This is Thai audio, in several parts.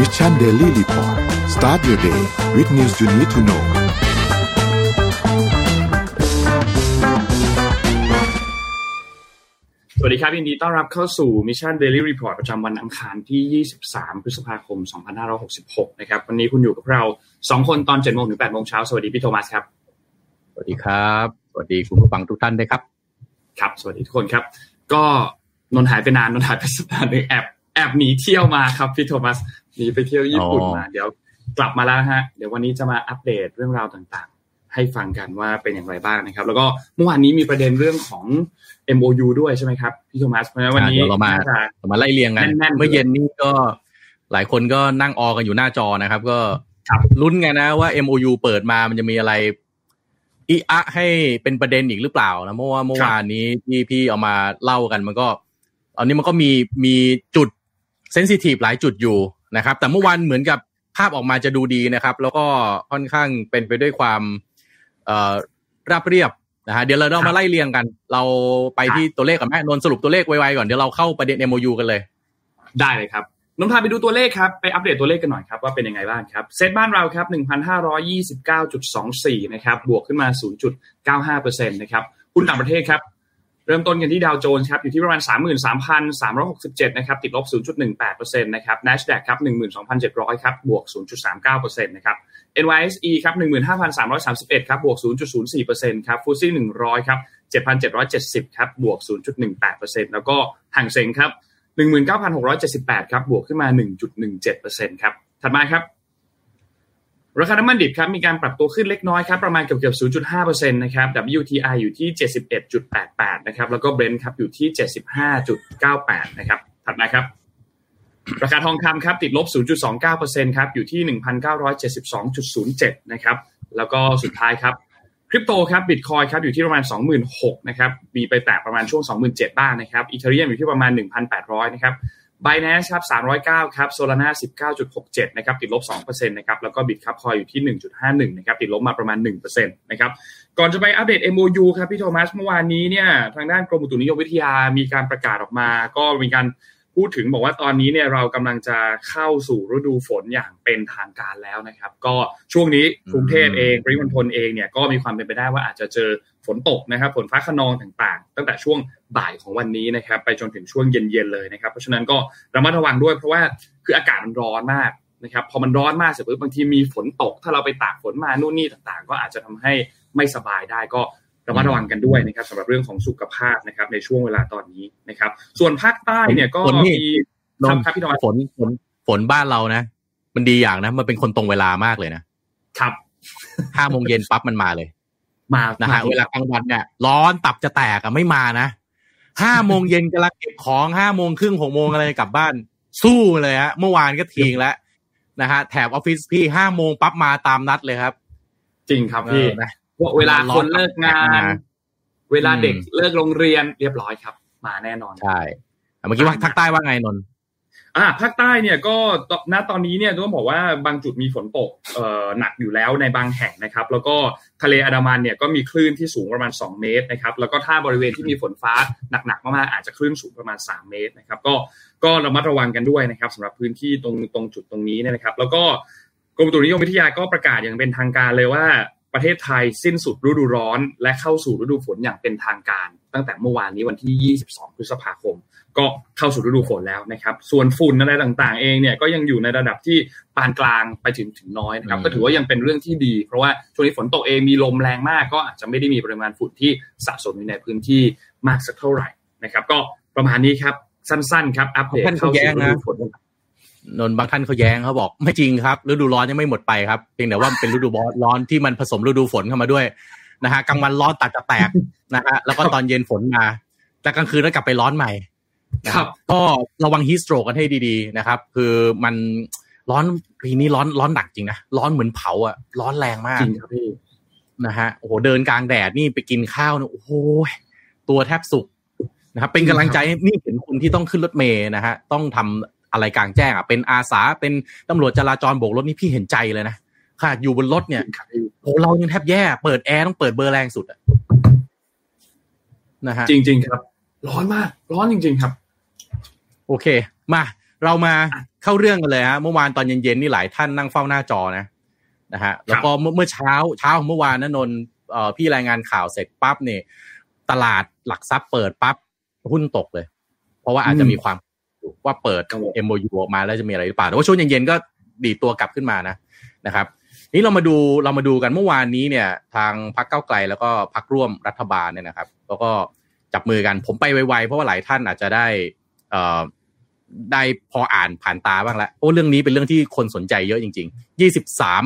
Mission Daily Report start your day with news you need to know สวัสดีครับยินดีต้อนรับเข้าสู่ Mission Daily Report ประจำวันอังคารที่ 23 พฤษภาคม 2566 นะครับ วันนี้คุณอยู่กับเรา 2 คนตอน7โมงถึง8โมงเช้า สวัสดีพี่โทมัสครับ สวัสดีครับ สวัสดีคุณผู้ฟังทุกท่านด้วยครับ ครับ สวัสดีทุกคนครับ ก็นนหายไปนานนนหายไปสัปดาห์หนึงแอบแอบหนีเที่ยวมาครับพี่โทมัส หนีไปเที่ยวญี่ปุ่นมา เดี๋ยวกลับมาแล้วนะฮะ เดี๋ยววันนี้จะมาอัปเดตเรื่องราวต่างๆ ให้ฟังกันว่าเป็นอย่างไรบ้างนะครับ แล้วก็เมื่อวานนี้มีประเด็นเรื่องของ MOU ด้วยใช่ไหมครับพี่โทมัสเพราะฉะนั้นวันนี้เดี๋ยวเรามาน่จะเรามาไล่เรียงกันแน่นๆเมื่อเย็นนี้ก็หลายคนก็นั่งออกันอยู่หน้าจอนะครับ ก็ครับลุ้นไงนะว่า MOU เปิดมามันจะมีอะไรอีอะให้เป็นประเด็นอีกหรือเปล่านะเพราะว่าเมื่อวานนี้ที่พี่เอามาเล่ากันมันก็ตอนนี้มันก็มีมีจุดเซนซิทีฟหลายจุดอยู่ นะครับ แต่เมื่อวานเหมือนกับภาพออกมาจะดูดีนะครับ แล้วก็ค่อนข้างเป็นไปด้วยความเอ่อราบเรียบนะฮะเดี๋ยวเราเรามาไล่เรียงกัน เราไปที่ตัวเลขก่อนไหมนนท์สรุปตัวเลขไวๆก่อนเดี๋ยวเราเข้าประเด็น MOU กันเลย ได้เลยครับนนท์พาไปดูตัวเลขครับ ไปอัปเดตตัวเลขกันหน่อยครับ ว่าเป็นยังไงบ้างครับ เซตบ้านเราครับ1,529.24 นะครับ บวกขึ้นมา 0.95%นะครับหุ้นต่างประเทศครับ เริ่มต้นกันที่ดาวโจนส์ครับอยู่ที่ประมาณ 33,367 นะครับติดลบ 0.18%นะครับ NASDAQ ครับ 12,700 ครับบวก 0.39%นะครับ NYSE ครับ 15,331 ครับบวก 0.04%ครับ FTSE 100 ครับ 7,770 ครับบวก 0.18%แล้วก็ห่างเซ็งครับ 19,678 ครับบวกขึ้นมา 1.17%ครับถัดมาครับ ราคาน้ำมันดิบครับมีการปรับตัวขึ้นเล็กน้อยครับประมาณเกือบๆ0.5%นะครับ WTI อยู่ที่ 71.88 นะครับ แล้วก็ Brent ครับอยู่ที่ 75.98 นะครับ ถัดมาครับ ราคาทองคำครับติดลบ 0.29%ครับอยู่ที่ 1,972.07 นะครับ แล้วก็สุดท้ายครับคริปโตครับบิตคอยครับอยู่ที่ประมาณ 26,000นะครับมีไปแตะประมาณช่วง 27,000บ้างนะครับอีเทเรียมอยู่ที่ประมาณ 1,800 นะครับ b i n a n c e ครับ 309 ครับโซลาร่า19.67 นะครับ ติดลบ 2%นะครับ แล้วก็บิตครับคอยอยู่ที่ 1.51 นะครับ ติดลบมาประมาณ 1%นะครับ ก่อนจะไปอัปเดต MOU ครับ พี่โทมัส เมื่อวานนี้เนี่ย ทางด้านกรมอุตุนิยมวิทยามีการประกาศออกมา ก็มีการ พูดถึงบอกว่าตอนนี้เนี่ยเรากำลังจะเข้าสู่ฤดูฝนอย่างเป็นทางการแล้วนะครับ ก็ช่วงนี้กรุงเทพเองปริมณฑลเองเนี่ยก็มีความเป็นไปได้ว่าอาจจะเจอฝนตกนะครับฝนฟ้าขนองต่างๆ ตั้งแต่ช่วงบ่ายของวันนี้นะครับ ไปจนถึงช่วงเย็นๆเลยนะครับ เพราะฉะนั้นก็ระมัดระวังด้วยเพราะว่าคืออากาศมันร้อนมากนะครับพอมันร้อนมากเสร็จปุ๊บบางทีมีฝนตก ถ้าเราไปตากฝนมานู่นนี่ต่างๆ ก็อาจจะทำให้ไม่สบายได้ก็ ระมัดระวังกันด้วยนะครับสำหรับเรื่องของสุขภาพนะครับ ในช่วงเวลาตอนนี้นะครับ ส่วนภาคใต้เนี่ยก็ฝนนี่มีนครับนท์ครับพี่น้อยฝนฝนฝนบ้านเรานะ มันดีอย่างนะ มันเป็นคนตรงเวลามากเลยนะครับห้าโมงเย็นปั๊บมันมาเลย มานะฮะมาเวลากลางวันเนี่ยร้อนตับจะแตกอะไม่มานะห้าโมงเย็นกำลังเก็บของห้าโมงครึ่งหกโมงอะไรกลับบ้าน สู้เลยฮะเมื่อวานก็ทิ้งแล้วนะฮะแถบออฟฟิศพี่ห้าโมงปั๊บมาตามนัดเลยครับ จริงครับพี่เออนะ เวลาคนเลิกงานมาเวลาเด็กเลิกโรงเรียนเรียบร้อยครับ มาแน่นอนใช่อะเมื่อกี้ว่าภาคใต้ว่าไงนนท์อ่าภาคใต้เนี่ยก็ตณตอนนี้เนี่ยต้องบอกว่าบางจุดมีฝนตกเอ่อหนักอยู่แล้วในบางแห่งนะครับ แล้วก็ทะเลอันดามันเนี่ยก็มีคลื่นที่สูงประมาณ 2 เมตรนะครับ แล้วก็ถ้าบริเวณที่มีฝนฟ้าหนักๆมากๆอาจจะคลื่นสูงประมาณ 3 เมตรนะครับ ก็ก็ระมัดระวังกันด้วยนะครับสำหรับพื้นที่ตรงตรงจุดตรงนี้เนี่ยนะครับ แล้วก็กรมอุตุนิยมวิทยาก็ประกาศอย่างเป็นทางการเลยว่า ประเทศไทยสิ้นสุดฤดูร้อน และเข้าสู่ฤดูฝนอย่างเป็นทางการ ตั้งแต่เมื่อวานนี้วันที่ 22 พฤษภาคม ก็เข้าสู่ฤดูฝนแล้วนะครับ ส่วนฝุ่นอะไรต่างๆ เองเนี่ยก็ยังอยู่ในระดับที่ปานกลางไปถึงถึงน้อยนะครับอืมก็ถือว่ายังเป็นเรื่องที่ดี เพราะว่าช่วงนี้ฝนตกเองมีลมแรงมาก ก็อาจจะไม่ได้มีปริมาณฝุ่นที่สะสมอยู่ในพื้นที่มากสักเท่าไหร่นะครับ ก็ประมาณนี้ครับสั้นๆ ครับอัปเดตเข้าสู่ฤดูฝน นนท์บางท่านเขาแย้งเขาบอก ไม่จริงครับฤดูร้อนยังไม่หมดไปครับเพียงแต่ว่าเป็นฤดูร้อนที่มันผสมฤดูฝนเข้ามาด้วยนะฮะกลางวันร้อนตัดจะแตกนะฮะแล้วก็ตอนเย็นฝนมาแต่กลางคืนแล้วกลับไปร้อนใหม่นะครับก็ระวังฮีสโตรกกันให้ดีๆนะครับ คือมันร้อนปีนี้ร้อนร้อนหนักจริงนะร้อนเหมือนเผาอะร้อนแรงมากจริงครับพี่นะฮะโอ้โหเดินกลางแดดนี่ไปกินข้าวเนี่ยโอ้โหตัวแทบสุกนะครับเป็นกำลังใจให้นี่เห็นคนที่ต้องขึ้นรถเมย์นะฮะต้องทำ อะไรกลางแจ้งอะเป็นอาสาเป็นตำรวจจราจรโบกรถนี่พี่เห็นใจเลยนะค่ะอยู่บนรถเนี่ยครับพี่โอ้เรายังแทบแย่ เปิดแอร์ต้องเปิดเบอร์แรงสุดอะนะฮะจริง ๆ ครับ ร้อนมาก ร้อนจริง ๆ ครับ โอเค มา เรามาเข้าเรื่องกันเลยฮะเมื่อวานตอนเย็นๆนี่หลายท่านนั่งเฝ้าหน้าจอนะนะฮะแล้วก็เมื่อเช้าเช้าของเมื่อวานนะนนพี่รายงานข่าวเสร็จปั๊บเนี่ยตลาดหลักทรัพย์เปิดปั๊บหุ้นตกเลย เพราะว่าอาจจะมีความ ว่าเปิด MOU ออกมาแล้วจะมีอะไรหรือเปล่าแต่ว่าช่วงเย็นๆก็ดีตัวกลับขึ้นมานะนะครับ นี่เรามาดูเรามาดูกันเมื่อวานนี้เนี่ย ทางพรรคเก้าไกลแล้วก็พรรคร่วมรัฐบาลเนี่ยนะครับแล้วก็จับมือกันผมไปไวๆเพราะว่าหลายท่านอาจจะได้เอ่อได้พออ่านผ่านตาบ้างแล้วเพราะเรื่องนี้เป็นเรื่องที่คนสนใจเยอะจริงๆยี่สิบสาม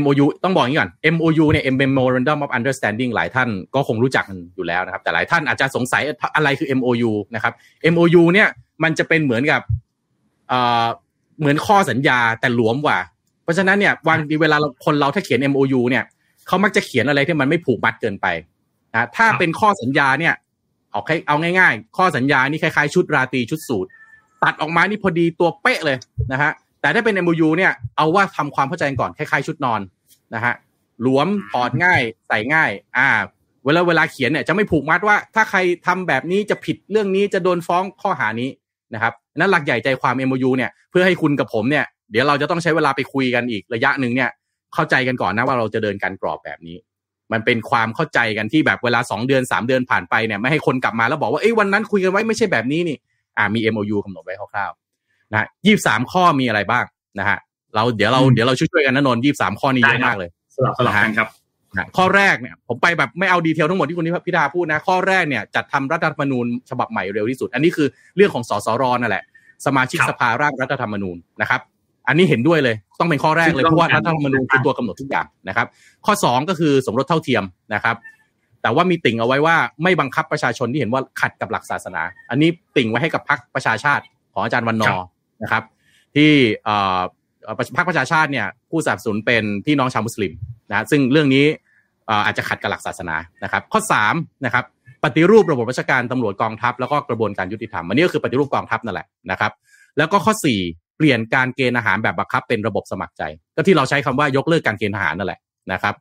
MOU ต้องบอกอย่างนี้ก่อน MOU เนี่ย Memorandum of Understanding หลายท่านก็คงรู้จักกันอยู่แล้วนะครับ แต่หลายท่านอาจจะสงสัยอะไรคือ MOU นะครับ MOU เนี่ยมันจะเป็นเหมือนกับเอ่อเหมือนข้อสัญญาแต่หลวมกว่า เพราะฉะนั้นเนี่ยวางเวลาคนเราถ้าเขียน MOU เนี่ยเขามักจะเขียนอะไรที่มันไม่ผูกมัดเกินไปนะถ้าเป็นข้อสัญญาเนี่ยเอาเอาง่าย ๆ ข้อสัญญานี่คล้ายๆ ชุดราตรีชุดสูตรตัดออกมานี่พอดีตัวเป๊ะเลยนะฮะ แต่ถ้าเป็น MOU เนี่ยเอาว่าทำความเข้าใจก่อนคล้ายๆ ชุดนอนนะฮะหลวมถอดง่ายใส่ง่าย อ่า เวลาเวลาเขียนเนี่ยจะไม่ผูกมัดว่า ถ้าใครทำแบบนี้จะผิดเรื่องนี้จะโดนฟ้องข้อหานี้นะครับนั้นหลักใหญ่ใจความ MOU เนี่ยเพื่อให้คุณกับผมเนี่ยเดี๋ยวเราจะต้องใช้เวลาไปคุยกันอีกระยะหนึ่งเนี่ย เข้าใจกันก่อนนะว่าเราจะเดินการกรอบแบบนี้ มันเป็นความเข้าใจกันที่แบบเวลา2เดือน3เดือนผ่านไปเนี่ยไม่ให้คนกลับมาแล้วบอกว่าเอ้ยวันนั้นคุยกันไว้ไม่ใช่แบบนี้นี่อ่ามี MOU กำหนดไว้คร่าวๆ นะยี่สามข้อมีอะไรบ้างนะฮะเราเดี๋ยวเราเดี๋ยวเราช่วยๆกันนะนนยี่สามข้อนี้เยอะมากเลยสลับสลับกันครับข้อแรกเนี่ยผมไปแบบไม่เอาดีเทลทั้งหมดที่คุณพิธาพูดนะ ข้อแรกเนี่ยจัดทำรัฐธรรมนูญฉบับใหม่เร็วที่สุด อันนี้คือเรื่องของสสรนั่นแหละ สมาชิกสภาร่างรัฐธรรมนูญนะครับ อันนี้เห็นด้วยเลยต้องเป็นข้อแรกเลยเพราะว่ารัฐธรรมนูญคือตัวกำหนดทุกอย่างนะครับ ข้อ 2 ก็คือสมรสเท่าเทียมนะครับ แต่ว่ามีติ่งเอาไว้ว่าไม่บังคับประชาชนที่เห็นว่าขัดกับหลักศาสนา อันนี้ติ่งไว้ให้กับพรรคประชาชาติของอาจารย์วันนอ นะครับ ที่พรรคประชาชาติเนี่ยผู้สนับสนุนเป็นพี่น้องชาวมุสลิมนะซึ่งเรื่องนี้อาจจะขัดกับหลักศาสนานะครับ ข้อ3นะครับปฏิรูประบบราชการตำรวจกองทัพแล้วก็กระบวนการยุติธรรมอันนี้ก็คือปฏิรูปกองทัพนั่นแหละนะครับ แล้วก็ข้อ 4 เปลี่ยนการเกณฑ์อาหารแบบบังคับเป็นระบบสมัครใจ ก็ที่เราใช้คำว่ายกเลิกการเกณฑ์ทหารนั่นแหละนะครับ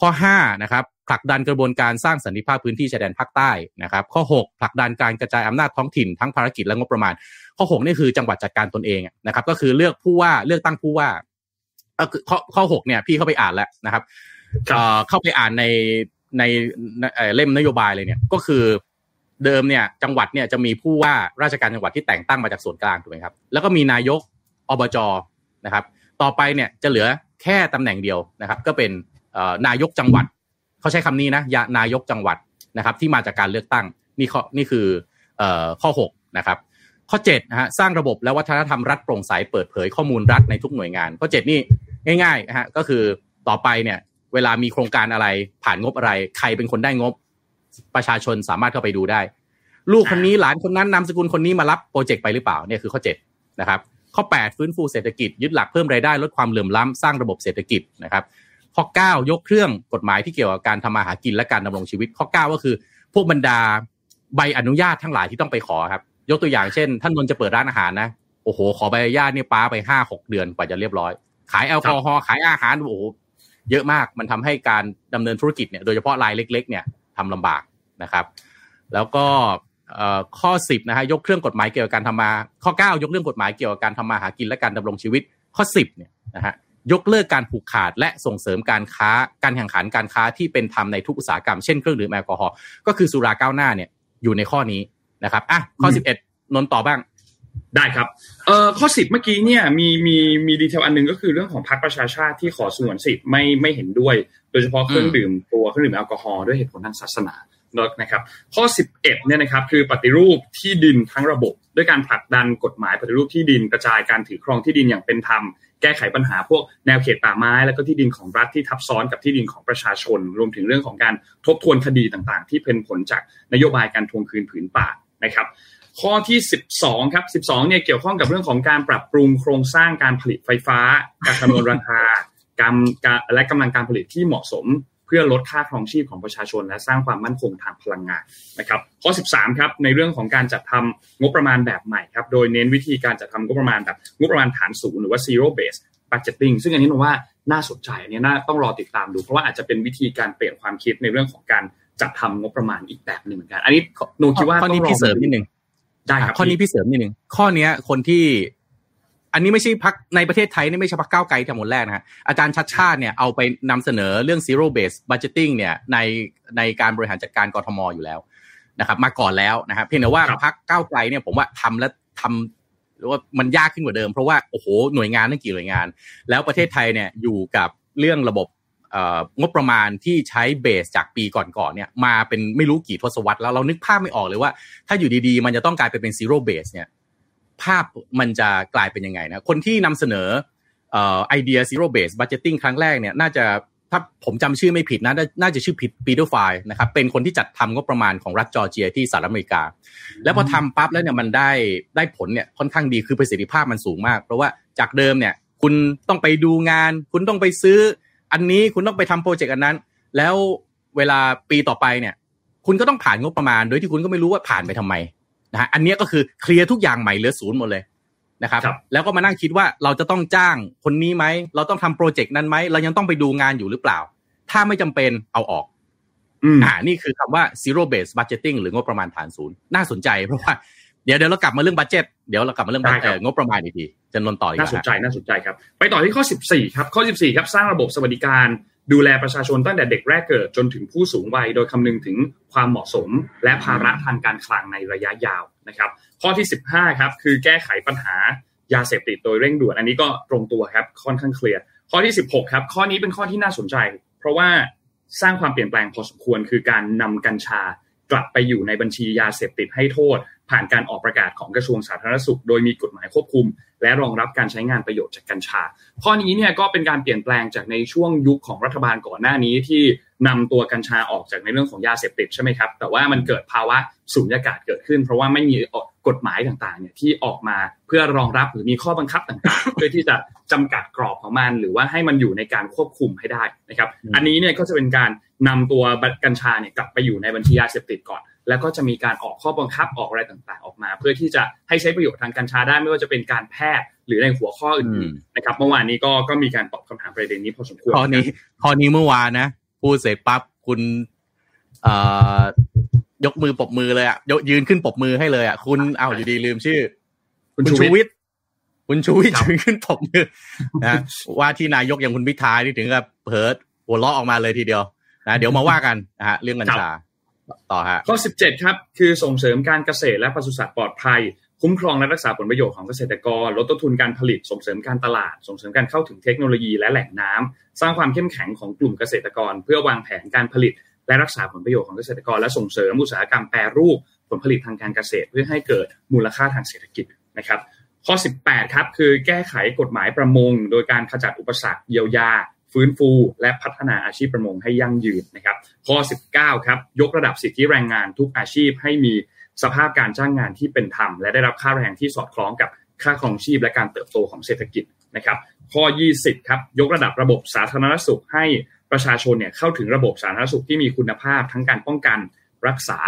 ข้อ5นะครับผลักดันกระบวนการสร้างสันติภาพพื้นที่ชายแดนภาคใต้นะครับ ข้อ 6 ผลักดันการกระจายอำนาจท้องถิ่นทั้งภารกิจและงบประมาณ ข้อ 6 นี่คือจังหวัดจัดการตนเองนะครับ ก็คือเลือกผู้ว่าเลือกตั้งผู้ว่าข้อข้อหกเนี่ย พี่เข้าไปอ่านแล้วนะครับเข้าไปอ่านในในเล่มนโยบายเลยเนี่ยก็คือเดิมเนี่ยจังหวัดเนี่ยจะมีผู้ว่าราชการจังหวัดที่แต่งตั้งมาจากส่วนกลางถูกไหมครับ แล้วก็มีนายกอบจนะครับ ต่อไปเนี่ยจะเหลือแค่ตำแหน่งเดียวนะครับ ก็เป็น นายกจังหวัด เขาใช้คำนี้นะนายกจังหวัดนะครับ ที่มาจากการเลือกตั้งนี่ข้อนี่คือข้อ6นะครับ ข้อ7นะฮะสร้างระบบและวัฒนธรรมรัฐโปร่งใสเปิดเผยข้อมูลรัฐในทุกหน่วยงาน ข้อ 7 นี่ง่ายๆนะฮะก็คือต่อไปเนี่ยเวลามีโครงการอะไรผ่านงบอะไร ใครเป็นคนได้งบ ประชาชนสามารถเข้าไปดูได้ ลูกคนนี้หลานคนนั้นนามสกุลคนนี้มารับโปรเจกต์ไปหรือเปล่าเนี่ยคือข้อ 7 นะครับ ข้อ 8 ฟื้นฟูเศรษฐกิจยึดหลักเพิ่มรายได้ลดความเหลื่อมล้ำสร้างระบบเศรษฐกิจนะครับ ข้อ 9 ยกเครื่องกฎหมายที่เกี่ยวกับการทำมาหากินและการดำรงชีวิต ข้อ 9 ก็คือ พวกบรรดาใบอนุญาตทั้งหลายที่ต้องไปขอครับ ยกตัวอย่างเช่น ท่านนนจะเปิดร้านอาหารนะโอ้โห ขอใบอนุญาตนี่ป้าไปห้าหกเดือนกว่าจะเรียบร้อย ขายแอลกอฮอล์ขายอาหารโอ้โหเยอะมากมันทำให้การดำเนินธุรกิจเนี่ยโดยเฉพาะรายเล็ก ๆ เนี่ยทำลำบากนะครับ แล้วก็ข้อ 10นะฮะยกเครื่องกฎหมายเกี่ยวกับการทำมา ข้อ 9 ยกเรื่องกฎหมายเกี่ยวกับการทำมาหากินและการดำรงชีวิตข้อ 10เนี่ยนะฮะ ยกเลิกการผูกขาดและส่งเสริมการค้าการแข่งขันการค้าที่เป็นธรรมในทุกอุตสาหกรรมเช่นเครื่องดื่มแอลกอฮอล์ก็คือสุราก้าวหน้าเนี่ยอยู่ในข้อนี้นะครับอะข้อ 11 นนต่อบ้างได้ครับเอ่อข้อสิบเมื่อกี้เนี่ยมีมีมี detail อันนึงก็คือเรื่องของพรรคประชาชาติที่ขอสงวนสิทธิ์ไม่ไม่เห็นด้วย โดยเฉพาะเครื่องดื่มตัวเครื่องดื่มแอลกอฮอล์ด้วยเหตุผลทางศาสนานะครับข้อ 11เนี่ยนะครับคือปฏิรูปที่ดินทั้งระบบ ด้วยการผลักดันกฎหมายปฏิรูปที่ดินกระจายการถือครองที่ดินอย่างเป็นธรรม แก้ไขปัญหาพวกแนวเขตป่าไม้ แล้วก็ที่ดินของรัฐที่ทับซ้อนกับที่ดินของประชาชน รวมถึงเรื่องของการทบทวนคดีต่างๆ ที่เป็นผลจากนโยบายการทวงคืนผืนป่านะครับข้อที่ 12 ครับ 12 เนี่ยเกี่ยวข้องกับเรื่องของการปรับปรุงโครงสร้างการผลิตไฟฟ้า การคำนวณราคาการและกำลังการผลิตที่เหมาะสม เพื่อลดค่าครองชีพของประชาชน และสร้างความมั่นคงทางพลังงานนะครับข้อ 13ครับในเรื่องของการจัดทำงบประมาณแบบใหม่ครับโดยเน้นวิธีการจัดทำงบประมาณแบบงบประมาณฐานศูนย์หรือว่า zero base budgeting ซึ่งอันนี้ผมว่าน่าสนใจอันนี้น่าต้องรอติดตามดู เพราะว่าอาจจะเป็นวิธีการเปลี่ยนความคิดในเรื่องของการจัดทำงบประมาณอีกแบบหนึ่งเหมือนกัน อันนี้โนคิดว่าข้อนี้พี่เสริมนิดนึงได้ครับข้อนี้พี่เสริมนิดนึงข้อเนี้ยคนที่ อันนี้ไม่ใช่พักในประเทศไทยนี่ไม่ใช่พักก้าวไกลทำหมดแรกนะฮะอาจารย์ชัดชาติเนี่ยเอาไปนำเสนอเรื่อง zero base budgeting เนี่ยในในการบริหารจัดการกรทมอยู่แล้วนะครับมาก่อนแล้วนะครับเพียงแต่ว่าพักก้าวไกลเนี่ยผมว่าทำและทำหรือว่ามันยากขึ้นกว่าเดิม เพราะว่าโอ้โหหน่วยงานตั้งกี่หน่วยงาน แล้วประเทศไทยเนี่ยอยู่กับเรื่องระบบงบประมาณที่ใช้เบสจากปีก่อนๆเนี่ยมาเป็นไม่รู้กี่ทศวรรษแล้วเรานึกภาพไม่ออกเลยว่า ถ้าอยู่ดีๆ มันจะต้องกลายไปเป็นซีโร่เบสเนี่ย ภาพมันจะกลายเป็นยังไงนะคนที่นำเสนอไอเดีย zero base budgeting ครั้งแรกเนี่ยน่าจะถ้าผมจำชื่อไม่ผิดนะน่าจะชื่อผิดปีเตอร์ไฟนะครับเป็นคนที่จัดทำงบประมาณของรัฐจอร์เจียที่สหรัฐอเมริกา แล้วพอทำปั๊บแล้วเนี่ยมันได้ได้ผลเนี่ยค่อนข้างดีคือประสิทธิภาพมันสูงมาก เพราะว่าจากเดิมเนี่ยคุณต้องไปดูงาน คุณต้องไปซื้อ อันนี้คุณต้องไปทำโปรเจกต์อันนั้น แล้วเวลาปีต่อไปเนี่ย คุณก็ต้องผ่านงบประมาณ โดยที่คุณก็ไม่รู้ว่าผ่านไปทำไม นะฮะอันนี้ก็คือเคลียร์ทุกอย่างใหม่เหลือศูนย์หมดเลยนะครับแล้วก็มานั่งคิดว่าเราจะต้องจ้างคนนี้ไหม เราต้องทำโปรเจกต์นั้นไหม เรายังต้องไปดูงานอยู่หรือเปล่า ถ้าไม่จำเป็นเอาออกอ่านี่คือคำว่า zero base budgeting หรืองบประมาณฐานศูนย์น่าสนใจเพราะว่าเดี๋ยวเดี๋ยวเรากลับมาเรื่อง budget เดี๋ยวเรากลับมาเรื่องงบประมาณอีกทีจะนนต่ออีกน่าสนใจน่าสนใจครับ ไปต่อที่ข้อ 14 ครับ ข้อ 14 ครับ สร้างระบบสวัสดิการ ดูแลประชาชนตั้งแต่เด็กแรกเกิดจนถึงผู้สูงวัย โดยคำนึงถึงความเหมาะสม และภาระทางการคลังในระยะยาวนะครับ ข้อที่ 15ครับคือแก้ไขปัญหายาเสพติดโดยเร่งด่วน อันนี้ก็ตรงตัวครับค่อนข้างเคลียร์ข้อที่ 16ครับข้อนี้เป็นข้อที่น่าสนใจ เพราะว่าสร้างความเปลี่ยนแปลงพอสมควร คือการนำกัญชากลับไปอยู่ในบัญชียาเสพติดให้โทษ ผ่านการออกประกาศของกระทรวงสาธารณสุข โดยมีกฎหมายควบคุม และรองรับการใช้งานประโยชน์จากกัญชา ข้อนี้เนี่ยก็เป็นการเปลี่ยนแปลงจากในช่วงยุคของรัฐบาลก่อนหน้านี้ที่นำตัวกัญชาออกจากในเรื่องของยาเสพติดใช่ไหมครับ แต่ว่ามันเกิดภาวะสูญญากาศเกิดขึ้น เพราะว่าไม่มีกฎหมายต่างๆเนี่ยที่ออกมาเพื่อรองรับหรือมีข้อบังคับต่างๆ เพื่อที่จะจำกัดกรอบของมัน หรือว่าให้มันอยู่ในการควบคุมให้ได้นะครับ อันนี้เนี่ยก็จะเป็นการนำตัวกัญชาเนี่ยกลับไปอยู่ในบัญชียาเสพติดก่อน แล้วก็จะมีการออกข้อบังคับออกอะไรต่างๆ ออกมา เพื่อที่จะให้ใช้ประโยชน์ทางกัญชาได้ไม่ว่าจะเป็นการแพทย์หรือในหัวข้ออื่นๆนะครับ เมื่อวานนี้ก็ก็มีการตอบคำถามประเด็นนี้พอสมควรข้อนี้ข้อนี้เมื่อวานนะพูดเสร็จปั๊บคุณเอ่อยกมือปบมือเลยอะยกยืนขึ้นปบมือให้เลยอะคุณเอาอยู่ดีลืมชื่อ คุณชูวิทย์คุณชูวิทย์ยืนขึ้นปบมือนะว่าที่นายกอย่างคุณพิธาที่ถึงกับเพิดหัวเราะออกมาเลยทีเดียวนะเดี๋ยวมาว่ากันนะฮะเรื่องกัญชา ต่อฮะข้อ 17 ครับ คือส่งเสริมการเกษตรและปศุสัตว์ปลอดภัย คุ้มครองและรักษาผลประโยชน์ของเกษตรกร ลดต้นทุนการผลิต ส่งเสริมการตลาด ส่งเสริมการเข้าถึงเทคโนโลยีและแหล่งน้ำสร้างความเข้มแข็งของกลุ่มเกษตรกร เพื่อวางแผนการผลิต และรักษาผลประโยชน์ของเกษตรกร และส่งเสริมอุตสาหกรรมแปรรูป ผลผลิตทางการเกษตร เพื่อให้เกิดมูลค่าทางเศรษฐกิจนะครับข้อ 18 ครับ คือแก้ไขกฎหมายประมง โดยการขจัดอุปสรรคเยียวยา ฟื้นฟู และพัฒนาอาชีพประมงให้ยั่งยืนนะครับข้อ 19ครับยกระดับสิทธิแรงงานทุกอาชีพให้มีสภาพการจ้างงานที่เป็นธรรม และได้รับค่าแรงที่สอดคล้องกับค่าครองชีพและการเติบโตของเศรษฐกิจนะครับข้อ 20ครับยกระดับระบบสาธารณสุขให้ประชาชนเนี่ยเข้าถึงระบบสาธารณสุขที่มีคุณภาพ ทั้งการป้องกันรักษา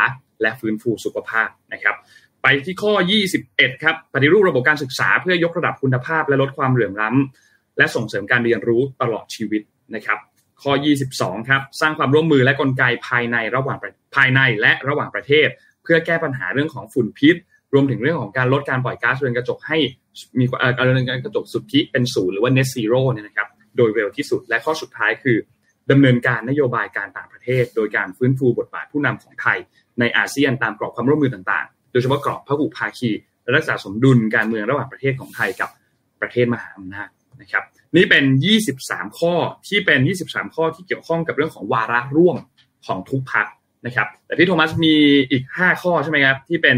และฟื้นฟูสุขภาพนะครับไปที่ข้อ 21 ครับ ปฏิรูประบบการศึกษาเพื่อยกระดับคุณภาพและลดความเหลื่อมล้ำ และส่งเสริมการเรียนรู้ตลอดชีวิตนะครับ ข้อ 22 ครับ สร้างความร่วมมือและกลไกภายในระหว่างภายในและระหว่างประเทศ เพื่อแก้ปัญหาเรื่องของฝุ่นพิษ รวมถึงเรื่องของการลดการปล่อยก๊าซเรือนกระจกให้มีการเรือนกระจกสุทธิเป็นศูนย์หรือว่า net zero เนี่ยนะครับโดยเร็วที่สุด และข้อสุดท้ายคือดำเนินการนโยบายการต่างประเทศ โดยการฟื้นฟูบทบาทผู้นำของไทย ในอาเซียนตามกรอบความร่วมมือต่างๆ โดยเฉพาะกรอบพหุภาคีและรักษาสมดุลการเมืองระหว่างประเทศของไทยกับประเทศมหาอำนาจ นะครับนี่เป็น 23 ข้อที่เป็น 23 ข้อที่เกี่ยวข้องกับเรื่องของวาระร่วมของทุกพักนะครับ แต่พี่โทมัสมีอีก 5 ข้อใช่ไหมครับที่เป็น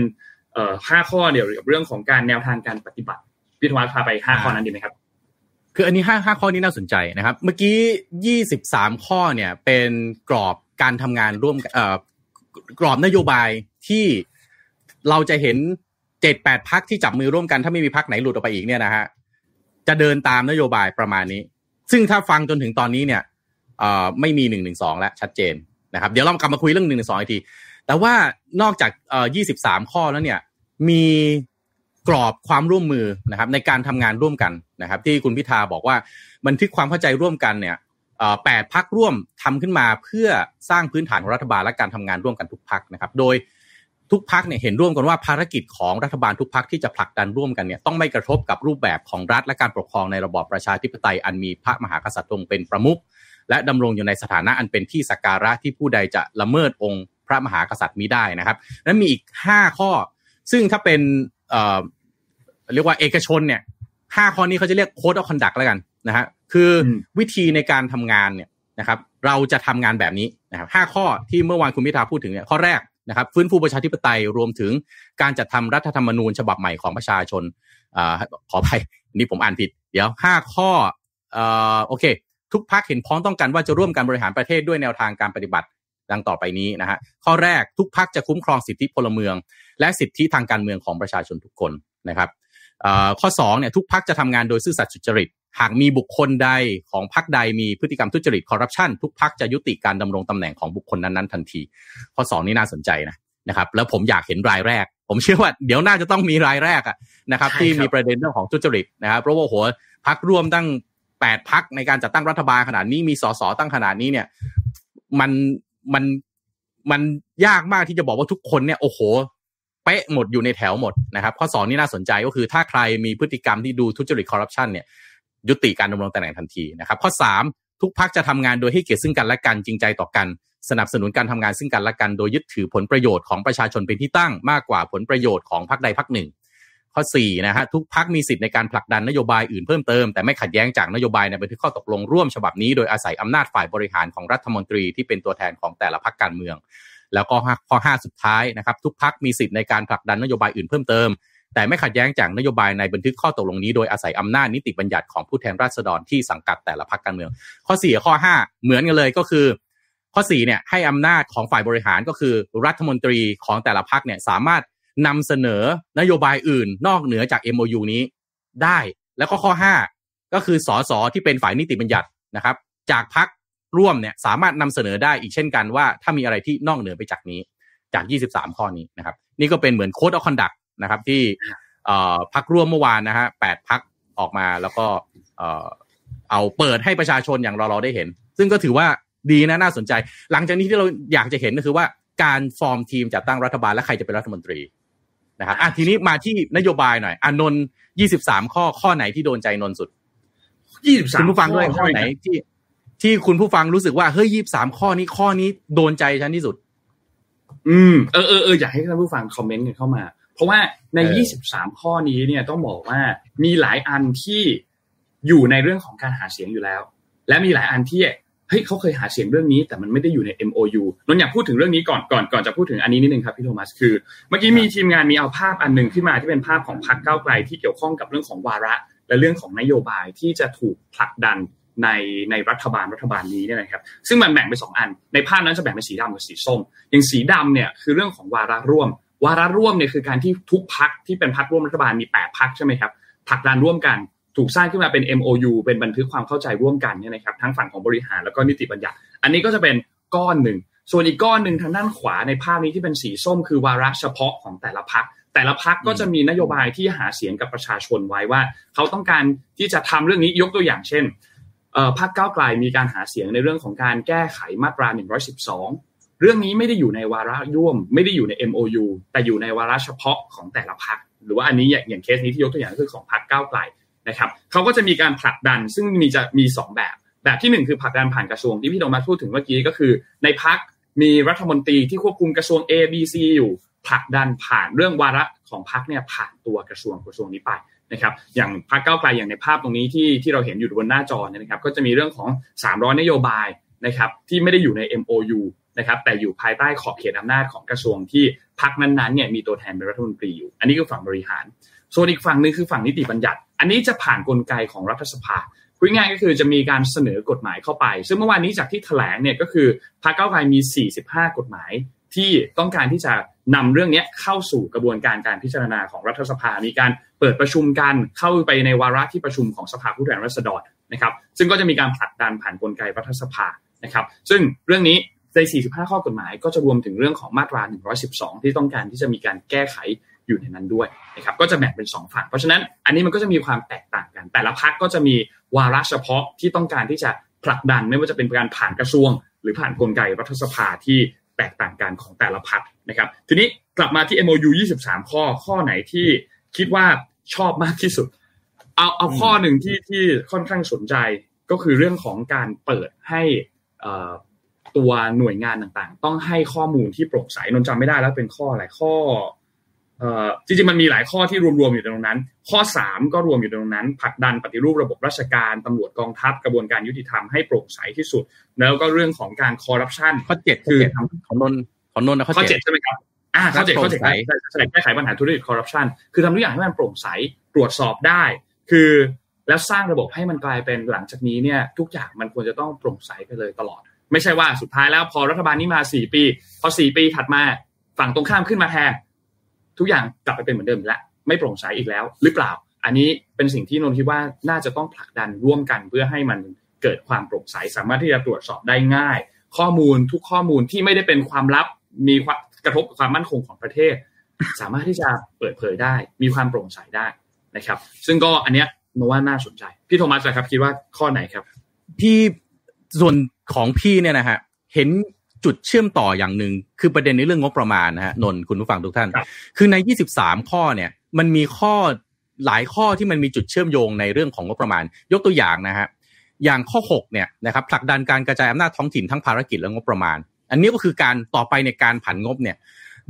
เอ่อ5ข้อเดียวกับเรื่องของการแนวทางการปฏิบัติพี่โทมัสพาไป5ข้อนั้นดีไหมครับคืออันนี้5 5ข้อนี้น่าสนใจนะครับ เมื่อกี้23ข้อเนี่ยเป็นกรอบการทำงานร่วมเอ่อกรอบนโยบายที่เราจะเห็นเจ็ดแปดพักที่จับมือร่วมกันถ้าไม่มีพักไหนหลุดออกไปอีกเนี่ยนะฮะ จะเดินตามนโยบายประมาณนี้ ซึ่งถ้าฟังจนถึงตอนนี้เนี่ยไม่มีหนึ่งหนึ่งสองแล้วชัดเจนนะครับเดี๋ยวเรากลับมาคุยเรื่องหนึ่งหนึ่งสองอีกที แต่ว่านอกจากยี่สิบสามข้อแล้วเนี่ยมีกรอบความร่วมมือนะครับ ในการทำงานร่วมกันนะครับ ที่คุณพิธาบอกว่าบันทึกความเข้าใจร่วมกันเนี่ยแปดพักร่วมทำขึ้นมาเพื่อสร้างพื้นฐานของรัฐบาลและการทำงานร่วมกันทุกพักนะครับ โดย ทุกพักเนี่ยเห็นร่วมกันว่าภารกิจของรัฐบาลทุกพักที่จะผลักดันร่วมกันเนี่ยต้องไม่กระทบกับรูปแบบของรัฐและการปกครองในระบอบประชาธิปไตยอันมีพระมหากษัตริย์ทรงเป็นประมุขและดำรงอยู่ในสถานะอันเป็นที่สักการะที่ผู้ใดจะละเมิดองค์พระมหากษัตริย์มิได้นะครับ และมีอีกห้าข้อ ซึ่งถ้าเป็นเอ่อเรียกว่าเอกชนเนี่ยห้าข้อนี้เขาจะเรียกโค้ดออฟคอนดักแล้วกันนะฮะคือวิธีในการทำงานเนี่ยนะครับ เราจะทำงานแบบนี้นะครับห้าข้อที่เมื่อวานคุณพิธาพูดถึงเนี่ยข้อแรก นะครับฟื้นฟูประชาธิปไตยรวมถึงการจัดทำรัฐธรรมนูญฉบับใหม่ของประชาชนอขออภัยนี่ผมอ่านผิด เดี๋ยวห้าข้อโอเค ทุกพักเห็นพ้องต้องกันว่าจะร่วมการบริหารประเทศด้วยแนวทางการปฏิบัติดังต่อไปนี้นะฮะข้อแรกทุกพักจะคุ้มครองสิทธิพลเมือง และสิทธิทางการเมืองของประชาชนทุกคนนะครับข้อ2เนี่ยทุกพักจะทำงานโดยซื่อสัตย์สุจริต หากมีบุคคลใดของพรรคใดมีพฤติกรรมทุจริตคอร์รัปชันทุกพรรคจะยุติการดำรงตำแหน่งของบุคคลนั้นๆทันที ข้อ 2 นี่น่าสนใจนะนะครับ แล้วผมอยากเห็นรายแรก ผมเชื่อว่าเดี๋ยวน่าจะต้องมีรายแรกอะนะครับ ที่มีประเด็นเรื่องของทุจริตนะครับเพราะว่าหัวพักร่วมตั้งแปดพักในการจัดตั้งรัฐบาลขนาดนี้มีสสตั้งขนาดนี้เนี่ย มันมันมันยากมากที่จะบอกว่าทุกคนเนี่ยโอ้โหเป๊ะหมดอยู่ในแถวหมดนะครับ ข้อสองนี่น่าสนใจก็คือถ้าใครมีพฤติกรรมที่ดูทุจริตคอร์รัปชันเนี่ย ยุติการดำรงตำแหน่งทันทีนะครับ ข้อ 3 ทุกพักจะทำงานโดยให้เกียรติซึ่งกันและกันจริงใจต่อกัน สนับสนุนการทำงานซึ่งกันและกัน โดยยึดถือผลประโยชน์ของประชาชนเป็นที่ตั้งมากกว่าผลประโยชน์ของพรรคใดพรรคหนึ่ง ข้อ4นะฮะทุกพักมีสิทธิ์ในการผลักดันนโยบายอื่นเพิ่มเติมแต่ไม่ขัดแย้งจากนโยบายในบันทึกข้อตกลงร่วมฉบับนี้โดยอาศัยอำนาจฝ่ายบริหารของรัฐมนตรีที่เป็นตัวแทนของแต่ละพรรคการเมืองแล้วก็ข้อ 5 สุดท้ายนะครับ ทุกพักมีสิทธิ์ในการผลักดันนโยบายอื่นเพิ่มเติม แต่ไม่ขัดแย้งจากนโยบายในบันทึกข้อตกลงนี้โดยอาศัยอำนาจนิติบัญญัติของผู้แทนราษฎรที่สังกัดแต่ละพรรคการเมือง ข้อ4ข้อ 5 เหมือนกันเลยก็คือ ข้อ4เนี่ยให้อำนาจของฝ่ายบริหารก็คือรัฐมนตรีของแต่ละพรรคเนี่ยสามารถนำเสนอนโยบายอื่นนอกเหนือจาก MOU นี้ได้แล้วก็ข้อ 5 ก็คือสอสอที่เป็นฝ่ายนิติบัญญัตินะครับ จากพรรคร่วมเนี่ยสามารถนำเสนอได้อีกเช่นกันว่า ถ้ามีอะไรที่นอกเหนือไปจากนี้จาก 23 ข้อนี้นะครับ นี่ก็เป็นเหมือนโค้ดออฟคอนดัก นะครับ ที่พักร่วมเมื่อวานนะฮะแปดพักออกมาแล้วก็เอาเปิดให้ประชาชนอย่างเราเราได้เห็น ซึ่งก็ถือว่าดีนะน่าสนใจ หลังจากนี้ที่เราอยากจะเห็นก็คือว่าการฟอร์มทีมจัดตั้งรัฐบาลและใครจะเป็นรัฐมนตรีนะครับอะทีนี้มาที่นโยบายหน่อยอนนท์ยี่สิบสามข้อข้อไหนที่โดนใจนนสุดยี่สิบสามคุณผู้ฟังด้วยข้อไหนที่ ที่คุณผู้ฟังรู้สึกว่าเฮ้ยยี่สามข้อนี้ข้อนี้โดนใจฉันที่สุด อืมเออเออเอออยากให้ท่านผู้ฟังคอมเมนต์กันเข้ามา ราะว่าใน 23 ข้อนี้เนี่ยต้องบอกว่ามีหลายอันที่อยู่ในเรื่องของการหาเสียงอยู่แล้ว และมีหลายอันที่เฮ้ยเขาเคยหาเสียงเรื่องนี้ แต่มันไม่ได้อยู่ใน MOU นนอยากพูดถึงเรื่องนี้ก่อนก่อนก่อนจะพูดถึงอันนี้นิดนึงครับพี่โทมัสคือ เมื่อกี้มีทีมงานมีเอาภาพอันหนึ่งขึ้นมาที่เป็นภาพของพรรคก้าวไกลที่เกี่ยวข้องกับเรื่องของวาระ และเรื่องของนโยบายที่จะถูกผลักดันในในรัฐบาลรัฐบาลนี้เนี่ยนะครับซึ่งมันแบ่งเป็นสองอัน ในภาพนั้นจะแบ่งเป็นสีดำกับสีส้มอย่างสีดำเนี่ยคือเรื่องของวาระร่วม วาระร่วมเนี่ยคือการที่ทุกพักที่เป็นพักร่วมรัฐบาลมีแปดพักใช่ไหมครับผลักดันร่วมกันถูกสร้างขึ้นมาเป็น MOU เป็นบันทึกความเข้าใจร่วมกันเนี่ยนะครับทั้งฝั่งของบริหารแล้วก็นิติบัญญัติ อันนี้ก็จะเป็นก้อนหนึ่ง ส่วนอีกก้อนหนึ่งทางด้านขวาในภาพนี้ที่เป็นสีส้มคือวาระเฉพาะของแต่ละพักแต่ละพักก็จะมีนโยบายที่หาเสียงกับประชาชนไว้ว่า เขาต้องการที่จะทำเรื่องนี้ยกตัวอย่างเช่นพรรคก้าวไกลมีการหาเสียงในเรื่องของการแก้ไขมาตรา 112 เรื่องนี้ไม่ได้อยู่ในวาระร่วม ไม่ได้อยู่ใน MOU แต่อยู่ในวาระเฉพาะของแต่ละพักหรือว่าอันนี้อย่างเคสนี้ที่ยกตัวอย่างคือของพักก้าวไกลนะครับเขาก็จะมีการผลักดันซึ่งมีจะมี 2 แบบ แบบที่ 1 คือผลักดันผ่านกระทรวงที่พี่โดมาพูดถึงเมื่อกี้ก็คือ ในพักมีรัฐมนตรีที่ควบคุมกระทรวง A B C อยู่ผลักดันผ่านเรื่องวาระของพักเนี่ยผ่านตัวกระทรวงกระทรวงนี้ไปนะครับอย่างพักเก้าไกลอย่างในภาพตรงนี้ที่ที่เราเห็นอยู่บนหน้าจอเนี่ยนะครับก็จะมีเรื่องของ 300 นโยบายนะครับที่ไม่ได้อยู่ใน MOU นะครับแต่อยู่ภายใต้ขอบเขตอำนาจของกระทรวงที่พักนั้นๆเนี่ยมีตัวแทนเป็นรัฐมนตรีอยู่ อันนี้คือฝั่งบริหาร ส่วนอีกฝั่งนึงคือฝั่งนิติบัญญัติ อันนี้จะผ่านกลไกของรัฐสภาพูดง่ายก็คือจะมีการเสนอกฎหมายเข้าไป ซึ่งเมื่อวานนี้จากที่แถลงเนี่ยก็คือพรรคเก้าไกลมี 45 กฎหมายที่ต้องการที่จะนำเรื่องนี้เข้าสู่กระบวนการการพิจารณาของรัฐสภา มีการเปิดประชุมกันเข้าไปในวาระที่ประชุมของสภาผู้แทนราษฎรนะครับ ซึ่งก็จะมีการผลักดันผ่านกลไกรัฐสภานะครับ ซึ่งเรื่องนี้ ใน 45 ข้อกฎหมายก็จะรวมถึงเรื่องของมาตรา 112 ที่ต้องการที่จะมีการแก้ไขอยู่ในนั้นด้วยนะครับ ก็จะแบ่งเป็น 2 ฝั่ง เพราะฉะนั้นอันนี้มันก็จะมีความแตกต่างกัน แต่ละพักก็จะมีวาระเฉพาะที่ต้องการที่จะผลักดันไม่ว่าจะเป็นการผ่านกระทรวง หรือผ่านกลไกรัฐสภาที่แตกต่างกันของแต่ละพักนะครับ ทีนี้กลับมาที่ MOU 23 ข้อข้อไหนที่คิดว่าชอบมากที่สุด เอาเอาข้อหนึ่งที่ที่ค่อนข้างสนใจก็คือเรื่องของการเปิดให้ ตัวหน่วยงานต่างๆ ต้องให้ข้อมูลที่โปร่งใสนนจำไม่ได้แล้วเป็นข้ออะไรข้อจริงๆมันมีหลายข้อที่รวมๆอยู่ตรงนั้น ข้อ 3 ก็รวมอยู่ตรงนั้นผลักดันปฏิรูประบบราชการตำรวจกองทัพกระบวนการยุติธรรมให้โปร่งใสที่สุด แล้วก็เรื่องของการคอร์รัปชันข้อเจ็ดคือของนนของนนนะข้อเจ็ดใช่ไหมครับอ่าข้อเจ็ดข้อเจ็ดแก้ไขปัญหาทุจริตคอร์รัปชันคือทำทุกอย่างให้มันโปร่งใสตรวจสอบได้ คือแล้วสร้างระบบให้มันกลายเป็นหลังจากนี้เนี่ยทุกอย่างมันควรจะต้องโปร่งใสไปเลยตลอด ไม่ใช่ว่าสุดท้ายแล้วพอรัฐบาลนี้มาสี่ปี พอสี่ปีถัดมาฝั่งตรงข้ามขึ้นมาแทนทุกอย่างกลับไปเป็นเหมือนเดิมแล้วไม่โปร่งใสอีกแล้ว หรือเปล่า อันนี้เป็นสิ่งที่นนคิดว่าน่าจะต้องผลักดันร่วมกันเพื่อให้มันเกิดความโปร่งใสสามารถที่จะตรวจสอบได้ง่าย ข้อมูลทุกข้อมูลที่ไม่ได้เป็นความลับมีกระทบกับความมั่นคงของประเทศ สามารถที่จะเปิดเผยได้ มีความโปร่งใสได้นะครับ ซึ่งก็อันเนี้ยนว่าน่าสนใจ พี่โทมัสครับคิดว่าข้อไหนครับ พี่ส่วน ของพี่เนี่ยนะฮะเห็นจุดเชื่อมต่ออย่างหนึ่งคือประเด็นในเรื่องงบประมาณนะฮะนนคุณผู้ฟังทุกท่าน คือใน 23 ข้อเนี่ยมันมีข้อหลายข้อที่มันมีจุดเชื่อมโยงในเรื่องของงบประมาณ ยกตัวอย่างนะฮะอย่างข้อ6เนี่ยนะครับผลักดันการกระจายอำนาจท้องถิ่นทั้งภารกิจและงบประมาณ อันนี้ก็คือการต่อไปในการผันงบเนี่ย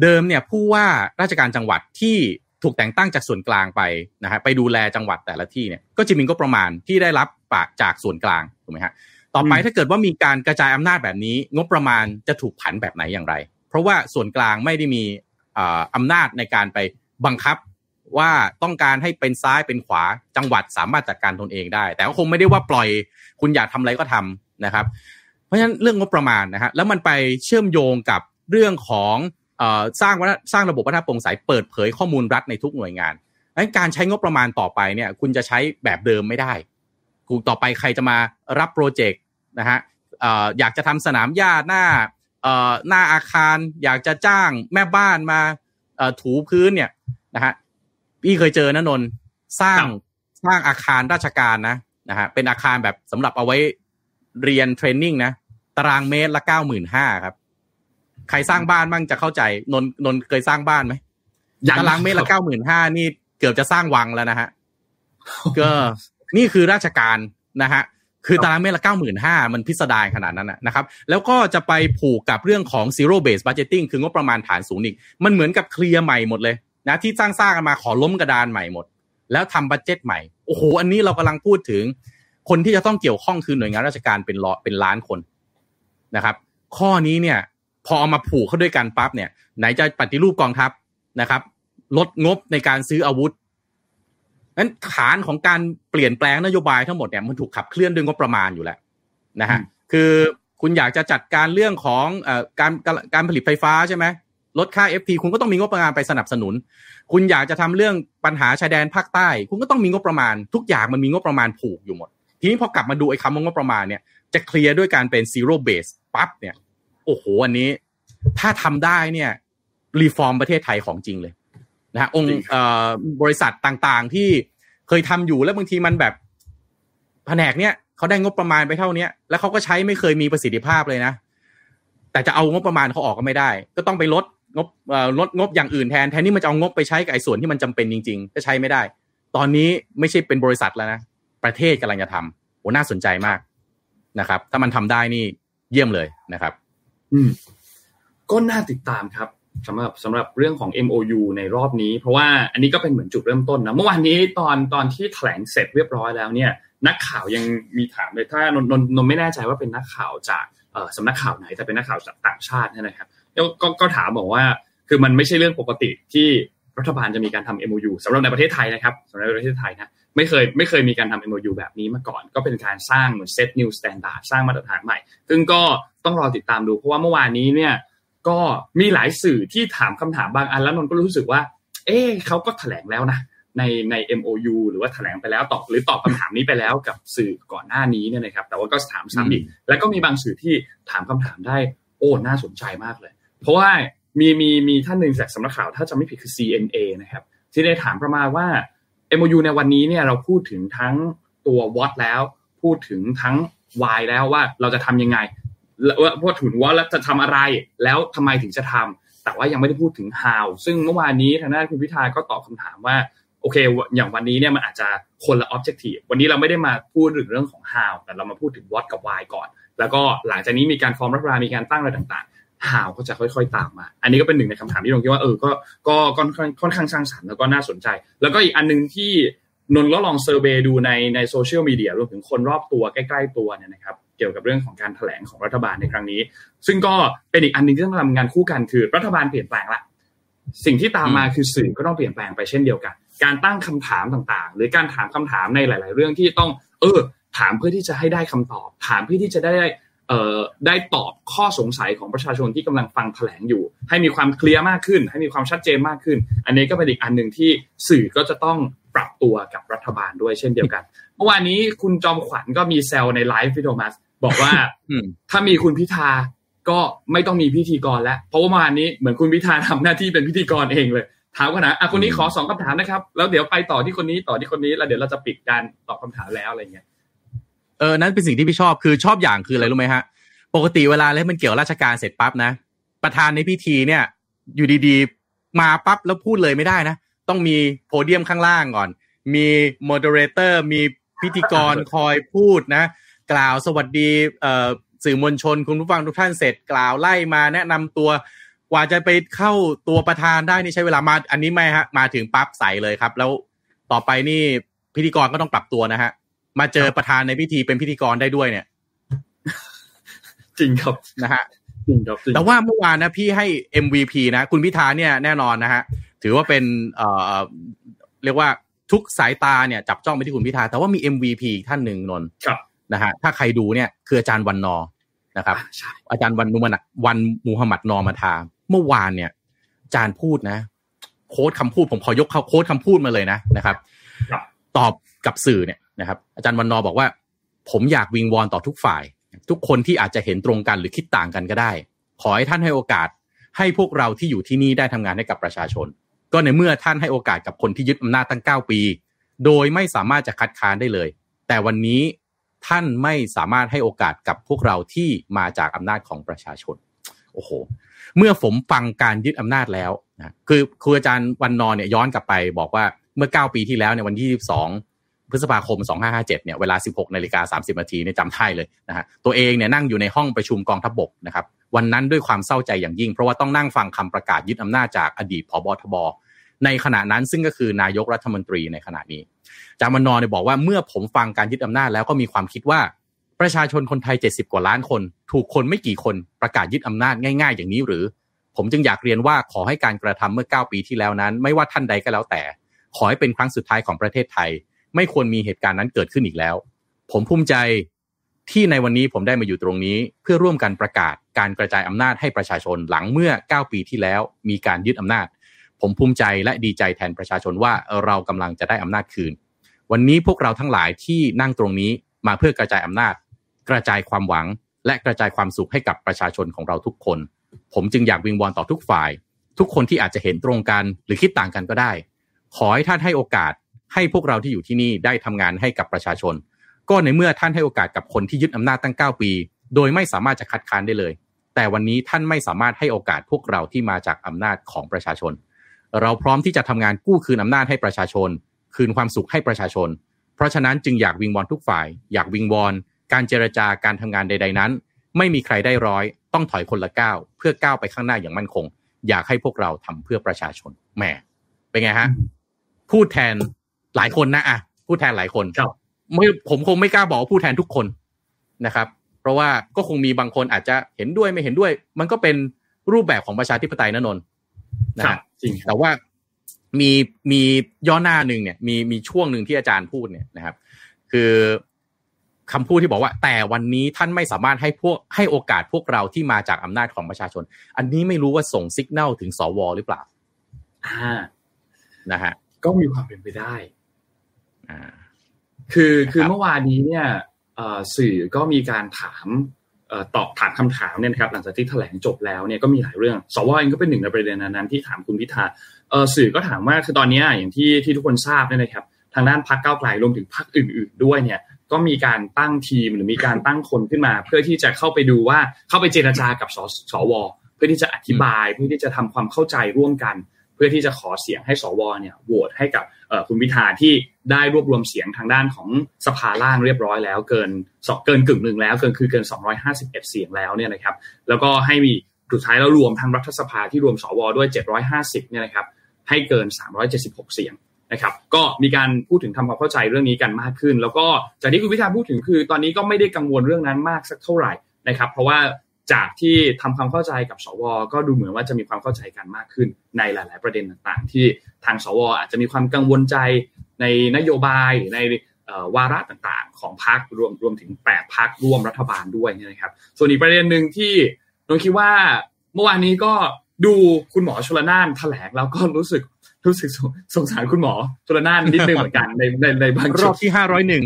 เดิมเนี่ยผู้ว่าราชการจังหวัดที่ถูกแต่งตั้งจากส่วนกลางไปนะฮะไปดูแลจังหวัดแต่ละที่เนี่ยก็จะมีงบประมาณที่ได้รับปะจากส่วนกลางถูกไหมฮะ ต่อไปถ้าเกิดว่ามีการกระจายอำนาจแบบนี้ งบประมาณจะถูกผันแบบไหนอย่างไร เพราะว่าส่วนกลางไม่ได้มีอำนาจในการไปบังคับว่าต้องการให้เป็นซ้ายเป็นขวาจังหวัดสามารถจัดการตนเองได้ แต่ก็คงไม่ได้ว่าปล่อยคุณอยากทำอะไรก็ทำนะครับ เพราะฉะนั้นเรื่องงบประมาณนะฮะแล้วมันไปเชื่อมโยงกับเรื่องของสร้างสร้างระบบวัฒนธรรมโปร่งใสเปิดเผยข้อมูลรัฐในทุกหน่วยงานการใช้งบประมาณต่อไปเนี่ย คุณจะใช้แบบเดิมไม่ได้ กูต่อไปใครจะมารับโปรเจกต์นะฮะอยากจะทำสนามหญ้าหน้าหน้าอาคาร อยากจะจ้างแม่บ้านมาถูพื้นเนี่ยนะฮะพี่เคยเจอนะนนสร้างสร้างอาคารราชการนะนะฮะเป็นอาคารแบบสำหรับเอาไว้เรียนเทรนนิ่งนะตารางเมตรละเก้าหมื่นห้าครับ ใครสร้างบ้านบ้างจะเข้าใจนนนนเคยสร้างบ้านไหมตารางเมตรละเก้าหมื่นห้านี่เกือบจะสร้างวังแล้วนะฮะก็ นี่คือราชการนะฮะคือตารางเมตรละเก้าหมื่นห้ามันพิสดารขนาดนั้นนะครับ แล้วก็จะไปผูกกับเรื่องของ zero base budgeting คืองบประมาณฐานศูนย์อีก มันเหมือนกับเคลียร์ใหม่หมดเลยนะที่สร้างสร้างกันมาขอล้มกระดานใหม่หมด แล้วทำบัตเจ็ตใหม่ โอ้โห อันนี้เรากำลังพูดถึง คนที่จะต้องเกี่ยวข้องคือหน่วยงานราชการเป็นล้อเป็นล้านคนนะครับ ข้อนี้เนี่ย พอเอามาผูกเข้าด้วยกันปั๊บเนี่ย ไหนจะปฏิรูปกองทัพนะครับ ลดงบในการซื้ออาวุธ นั้นฐานของการเปลี่ยนแปลงนโยบายทั้งหมดเนี่ยมันถูกขับเคลื่อนด้วยงบประมาณอยู่แล้วนะฮะคือคุณอยากจะจัดการเรื่องของการการผลิตไฟฟ้าใช่ไหมลดค่า FT คุณก็ต้องมีงบประมาณไปสนับสนุน คุณอยากจะทำเรื่องปัญหาชายแดนภาคใต้ คุณก็ต้องมีงบประมาณ ทุกอย่างมันมีงบประมาณผูกอยู่หมด ทีนี้พอกลับมาดูไอ้คำว่างบประมาณเนี่ยจะเคลียร์ด้วยการเป็น zero base ปั๊บเนี่ย โอ้โหอันนี้ ถ้าทำได้เนี่ยรีฟอร์มประเทศไทยของจริงเลย นะฮะองค์บริษัทต่างๆ ที่เคยทำอยู่แล้วบางทีมันแบบแผนกเนี้ยเขาได้งบประมาณไปเท่าเนี้ยแล้วเขาก็ใช้ไม่เคยมีประสิทธิภาพเลยนะแต่จะเอางบประมาณเขาออกก็ไม่ได้ ก็ต้องไปลดงบลดงบอย่างอื่นแทนแทนที่มันจะเอางบไปใช้กับไอ้ส่วนที่มันจำเป็นจริงๆก็ใช้ไม่ได้ ตอนนี้ไม่ใช่เป็นบริษัทแล้วนะประเทศกำลังจะทำโอ้น่าสนใจมากนะครับ ถ้ามันทำได้นี่เยี่ยมเลยนะครับ อืมก็น่าติดตามครับ สำหรับสำหรับเรื่องของ MOU ในรอบนี้ เพราะว่าอันนี้ก็เป็นเหมือนจุดเริ่มต้นนะเมื่อวานนี้ตอนตอนที่แถลงเสร็จเรียบร้อยแล้วเนี่ยนักข่าวยังมีถามเลยถ้านนนนไม่แน่ใจว่าเป็นนักข่าวจากสำนักข่าวไหนแต่เป็นนักข่าวจากต่างชาตินะครับก็ก็ถามบอกว่าคือมันไม่ใช่เรื่องปกติที่รัฐบาลจะมีการทำ MOU สำหรับในประเทศไทยนะครับสำหรับประเทศไทยนะไม่เคยไม่เคยมีการทำ MOU แบบนี้มาก่อน ก็เป็นการสร้างเหมือน set new standard สร้างมาตรฐานใหม่ ซึ่งก็ต้องรอติดตามดูเพราะว่าเมื่อวานนี้เนี่ย ก็มีหลายสื่อที่ถามคำถามบางอันแล้วนนก็รู้สึกว่า เอ๊เขาก็แถลงแล้วนะในใน MOU หรือว่าแถลงไปแล้วตอบหรือตอบคำถามนี้ไปแล้วกับสื่อก่อนหน้านี้เนี่ยนะครับ แต่ว่าก็ถามซ้ำอีก แล้วก็มีบางสื่อที่ถามคำถามได้ โอ้น่าสนใจมากเลย เพราะว่ามีมีมีท่านหนึ่งจากสำนักข่าวถ้าจะไม่ผิดคือ CNA นะครับ ที่ได้ถามประมาณว่า MOU ในวันนี้เนี่ยเราพูดถึงทั้งตัว what แล้ว พูดถึงทั้ง why แล้วว่าเราจะทำยังไง ว่าพูดถึงว่าจะทำอะไร แล้วทำไมถึงจะทำแต่ว่ายังไม่ได้พูดถึง how ซึ่งเมื่อวานนี้ทางด้านคุณพิธาก็ตอบคำถามว่าโอเค อย่างวันนี้เนี่ยมันอาจจะคนละ objective วันนี้เราไม่ได้มาพูดถึงเรื่องของ how แต่เรามาพูดถึง what กับ why ก่อน แล้วก็หลังจากนี้มีการฟอร์มรัฐบาลมีการตั้งอะไรต่างๆ how ก็จะค่อยๆ ตามมา อันนี้ก็เป็นหนึ่งในคำถามที่ผมคิดว่าเออก็ก็ค่อนข้างค่อนข้างสร้างสรรค์แล้วก็น่าสนใจ แล้วก็อีกอันนึงที่นนก็ลองเซอร์เวยดูในในโซเชียลมีเดียรวมถึงคนรอบตัวใกล้ ๆ ตัวเนี่ยนะครับ เกี่ยวกับเรื่องของการแถลงของรัฐบาลในครั้งนี้ ซึ่งก็เป็นอีกอันนึงที่ต้องทำงานคู่กันคือรัฐบาลเปลี่ยนแปลงละสิ่งที่ตามมาคือสื่อก็ต้องเปลี่ยนแปลงไปเช่นเดียวกัน การตั้งคำถามต่างๆ หรือการถามคำถามในหลาย ๆ เรื่องที่ต้อง เออ ถามเพื่อที่จะให้ได้คำตอบ ถามเพื่อที่จะได้เอ่อได้ตอบข้อสงสัยของประชาชนที่กำลังฟังแถลงอยู่ ให้มีความเคลียร์มากขึ้น ให้มีความชัดเจนมากขึ้น อันนี้ก็เป็นอีกอันหนึ่งที่สื่อก็จะต้องปรับตัวกับรัฐบาลด้วยเช่นเดียวกัน เมื่อวานนี้คุณจอมขวัญก็มีแซลในไลฟ์พี่โทมัส บอกว่าถ้ามีคุณพิธาก็ไม่ต้องมีพิธีกรแล้ว เพราะว่าเมื่อวานนี้เหมือนคุณพิธาทำหน้าที่เป็นพิธีกรเองเลยถามกันนะอะคนนี้ขอสองคำถามนะครับ แล้วเดี๋ยวไปต่อที่คนนี้ต่อที่คนนี้แล้วเดี๋ยวเราจะปิดการตอบคำถามแล้วอะไรเงี้ยเออนั่นเป็นสิ่งที่พี่ชอบคือชอบอย่างคืออะไรรู้ไหมฮะ ปกติเวลาแล้วมันเกี่ยวราชการเสร็จปั๊บนะ ประธานในพิธีเนี่ย อยู่ดีๆ มาปั๊บแล้วพูดเลยไม่ได้นะ ต้องมีโพเดียมข้างล่างก่อน มี moderator มีพิธีกรคอยพูดนะ กล่าวสวัสดีเอ่อสื่อมวลชนคุณผู้ฟังทุกท่านเสร็จกล่าวไล่มาแนะนำตัวกว่าจะไปเข้าตัวประธานได้นี่ใช้เวลามา อันนี้ไม่ฮะมาถึงปั๊บใส่เลยครับ แล้วต่อไปนี่พิธีกรก็ต้องปรับตัวนะฮะ มาเจอประธานในพิธีเป็นพิธีกรได้ด้วยเนี่ย จริงครับนะฮะจริงครับจริงแต่ว่าเมื่อวานนะพี่ให้ MVP นะ คุณพิธาเนี่ยแน่นอนนะฮะ ถือว่าเป็นเอ่อเรียกว่าทุกสายตาเนี่ย จับจ้องไปที่คุณพิธาแต่ว่ามี MVP อีกท่านหนึ่งนนท์ครับ นะฮะถ้าใครดูเนี่ยคืออาจารย์วันนอร์นะครับอะใช่อาจารย์วันนุมันวันมูฮัมหมัดนอมาทา เมื่อวานเนี่ย อาจารย์พูดนะ โค้ดคำพูดผมขอยกโค้ดคำพูดมาเลยนะนะครับครับ ตอบกับสื่อเนี่ยนะครับ อาจารย์วันนอร์บอกว่า ผมอยากวิงวอนต่อทุกฝ่าย ทุกคนที่อาจจะเห็นตรงกันหรือคิดต่างกันก็ได้ ขอให้ท่านให้โอกาส ให้พวกเราที่อยู่ที่นี่ได้ทำงานให้กับประชาชน ก็ในเมื่อท่านให้โอกาสกับคนที่ยึดอำนาจตั้ง 9 ปี โดยไม่สามารถจะคัดค้านได้เลย แต่วันนี้ ท่านไม่สามารถให้โอกาสกับพวกเราที่มาจากอำนาจของประชาชน โอ้โห เมื่อผมฟังการยึดอำนาจแล้วนะคือครูอาจารย์วันนอนเนี่ยย้อนกลับไปบอกว่าเมื่อ 9 ปีที่แล้วในยวันที่22พฤษภาคม 2557เนี่ยเวลา 16นาฬิกา30นาทีเนี่ยจำได้เลยนะฮะตัวเองเนี่ยนั่งอยู่ในห้องประชุมกองทัพบกนะครับวันนั้นด้วยความเศร้าใจอย่างยิ่ง เพราะว่าต้องนั่งฟังคำประกาศยึดอำนาจจากอดีตผบทบ ในขณะนั้นซึ่งก็คือนายกรัฐมนตรีในขณะนี้จามานอเนี่ยบอกว่าเมื่อผมฟังการยึดอำนาจแล้วก็มีความคิดว่าประชาชนคนไทย 70 กว่าล้านคน ถูกคนไม่กี่คนประกาศยึดอำนาจง่าย ๆ อย่างนี้หรือ ผมจึงอยากเรียนว่าขอให้การกระทำเมื่อ 9 ปีที่แล้วนั้น ไม่ว่าท่านใดก็แล้วแต่ ขอให้เป็นครั้งสุดท้ายของประเทศไทย ไม่ควรมีเหตุการณ์นั้นเกิดขึ้นอีกแล้ว ผมภูมิใจที่ในวันนี้ผมได้มาอยู่ตรงนี้ เพื่อร่วมกันประกาศการกระจายอำนาจให้ประชาชนหลังเมื่อ 9 ปีที่แล้ว มีการยึดอำนาจ ผมภูมิใจและดีใจแทนประชาชนว่าเรากำลังจะได้อำนาจคืน วันนี้พวกเราทั้งหลายที่นั่งตรงนี้มาเพื่อกระจายอำนาจ กระจายความหวัง และกระจายความสุขให้กับประชาชนของเราทุกคน ผมจึงอยากวิงวอนต่อทุกฝ่าย ทุกคนที่อาจจะเห็นตรงกันหรือคิดต่างกันก็ได้ ขอให้ท่านให้โอกาส ให้พวกเราที่อยู่ที่นี่ได้ทำงานให้กับประชาชน ก็ในเมื่อท่านให้โอกาสกับคนที่ยึดอำนาจตั้ง 9 ปี โดยไม่สามารถจะคัดค้านได้เลย แต่วันนี้ท่านไม่สามารถให้โอกาสพวกเราที่มาจากอำนาจของประชาชน เราพร้อมที่จะทำงานกู้คืนอำนาจให้ประชาชน คืนความสุขให้ประชาชน เพราะฉะนั้นจึงอยากวิงวอนทุกฝ่าย อยากวิงวอน การเจรจาการทำงานใด ๆนั้น ไม่มีใครได้ร้อย ต้องถอยคนละก้าวเพื่อก้าวไปข้างหน้าอย่างมั่นคง อยากให้พวกเราทำเพื่อประชาชนแหมเป็นไงฮะพูดแทนหลายคนนะอะพูดแทนหลายคนครับไม่ผมคงไม่กล้าบอกว่าพูดแทนทุกคนนะครับ เพราะว่าก็คงมีบางคนอาจจะเห็นด้วยไม่เห็นด้วย มันก็เป็นรูปแบบของประชาธิปไตยนะนนท์ นะครัฮะบจริงครับแต่ว่ามีมีย่อหน้าหนึ่งเนี่ย มีมีช่วงหนึ่งที่อาจารย์พูดเนี่ยนะครับ คือคำพูดที่บอกว่า แต่วันนี้ท่านไม่สามารถให้พวกให้โอกาสพวกเราที่มาจากอำนาจของประชาชน อันนี้ไม่รู้ว่าส่งสัญญาณถึงสวหรือเปล่า อ่านะฮะก็มีความเป็นไปได้ อ่า คือนะครับคือเมื่อวานนี้เนี่ยเอ่อสื่อก็มีการถามเอ่อ ตอบถามคำถามเนี่ยนะครับหลังจากที่แถลงจบแล้วเนี่ยก็มีหลายเรื่องสวเองก็เป็นหนึ่งในประเด็นนั้นๆที่ถามคุณพิธาสื่อก็ถามว่าคือตอนนี้อย่างที่ที่ทุกคนทราบเนี่ยนะครับ ทางด้านพรรคก้าไกลรวมถึงพรรคอื่น ๆ ด้วยเนี่ยก็มีการตั้งทีมหรือมีการตั้งคนขึ้นมา เพื่อที่จะเข้าไปดูว่าเข้าไปเจรจากับสสว เพื่อที่จะอธิบายเพื่อที่จะทำความเข้าใจร่วมกัน เพื่อที่จะขอเสียงให้สวเนี่ยโหวตให้กับ คุณพิธาที่ได้รวบรวมเสียงทางด้านของสภาล่างเรียบร้อยแล้ว เกินสเกินกึ่งหนึ่งแล้วเกินคือเกิน 251 เสียงแล้วเนี่ยนะครับ แล้วก็ให้มีสุดท้ายแล้วรวมทั้งรัฐสภาที่รวมสวด้วย 750เนี่ยนะครับให้เกิน 376 เสียงนะครับก็มีการพูดถึงทำความเข้าใจเรื่องนี้กันมากขึ้น แล้วก็จากที่คุณพิธาพูดถึงคือ ตอนนี้ก็ไม่ได้กังวลเรื่องนั้นมากสักเท่าไหร่นะครับ เพราะว่า จากที่ทำความเข้าใจกับสว ก็ดูเหมือนว่าจะมีความเข้าใจกันมากขึ้นในหลาย ๆ ประเด็นต่างๆ ที่ทางสว อาจจะมีความกังวลใจในนโยบายในวาระต่างๆ ของพรรครวมรวมถึงแปดพรรคร่วมรัฐบาลด้วยนะครับ ส่วนอีกประเด็นหนึ่งที่นนคิดว่าเมื่อวานนี้ก็ดูคุณหมอชลนานแถลงแล้วก็รู้สึกรู้สึกสงสารคุณหมอชลนานนิดนึงเหมือนกันในในในบางรอบที่ห้าร้อยหนึ่ง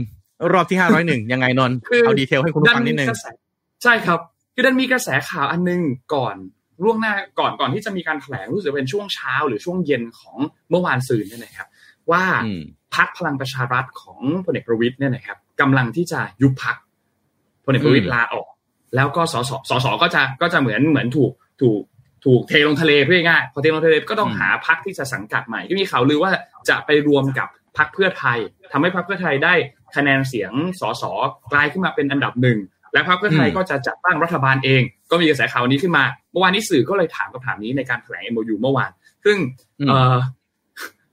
รอบที่ห้าร้อยหนึ่งยังไงนนเอาดีเทลให้คุณฟังนิดนึงใช่ครับ คือดันมีกระแสข่าวอันนึงก่อนล่วงหน้าก่อนก่อนที่จะมีการแถลงรู้สึกเป็นช่วงเช้าหรือช่วงเย็นของเมื่อวานซืนเนี่ยนะครับ ว่าพักพลังประชารัฐของพลเอกประวิตยเนี่ยนะครับกำลังที่จะยุบพักพลเอกประวิตยลาออก แล้วก็สสสสก็จะก็จะเหมือนเหมือนถูกถูกถูกเทลงทะเลเพื่อง่ายพอเทลงทะเลก็ต้องหาพักที่จะสังกัดใหม่ก็มีข่าวลือว่าจะไปรวมกับพักเพื่อไทยทำให้พักเพื่อไทยได้คะแนนเสียงสสกลายขึ้นมาเป็นอันดับหนึ่ง และพรรคเพื่อไทยก็จะจัดตั้งรัฐบาลเอง ก็มีกระแสข่าวนี้ขึ้นมาเมื่อวานนี้สื่อก็เลยถามคำถามนี้ในการแถลง MOU เมื่อวาน ซึ่งเออ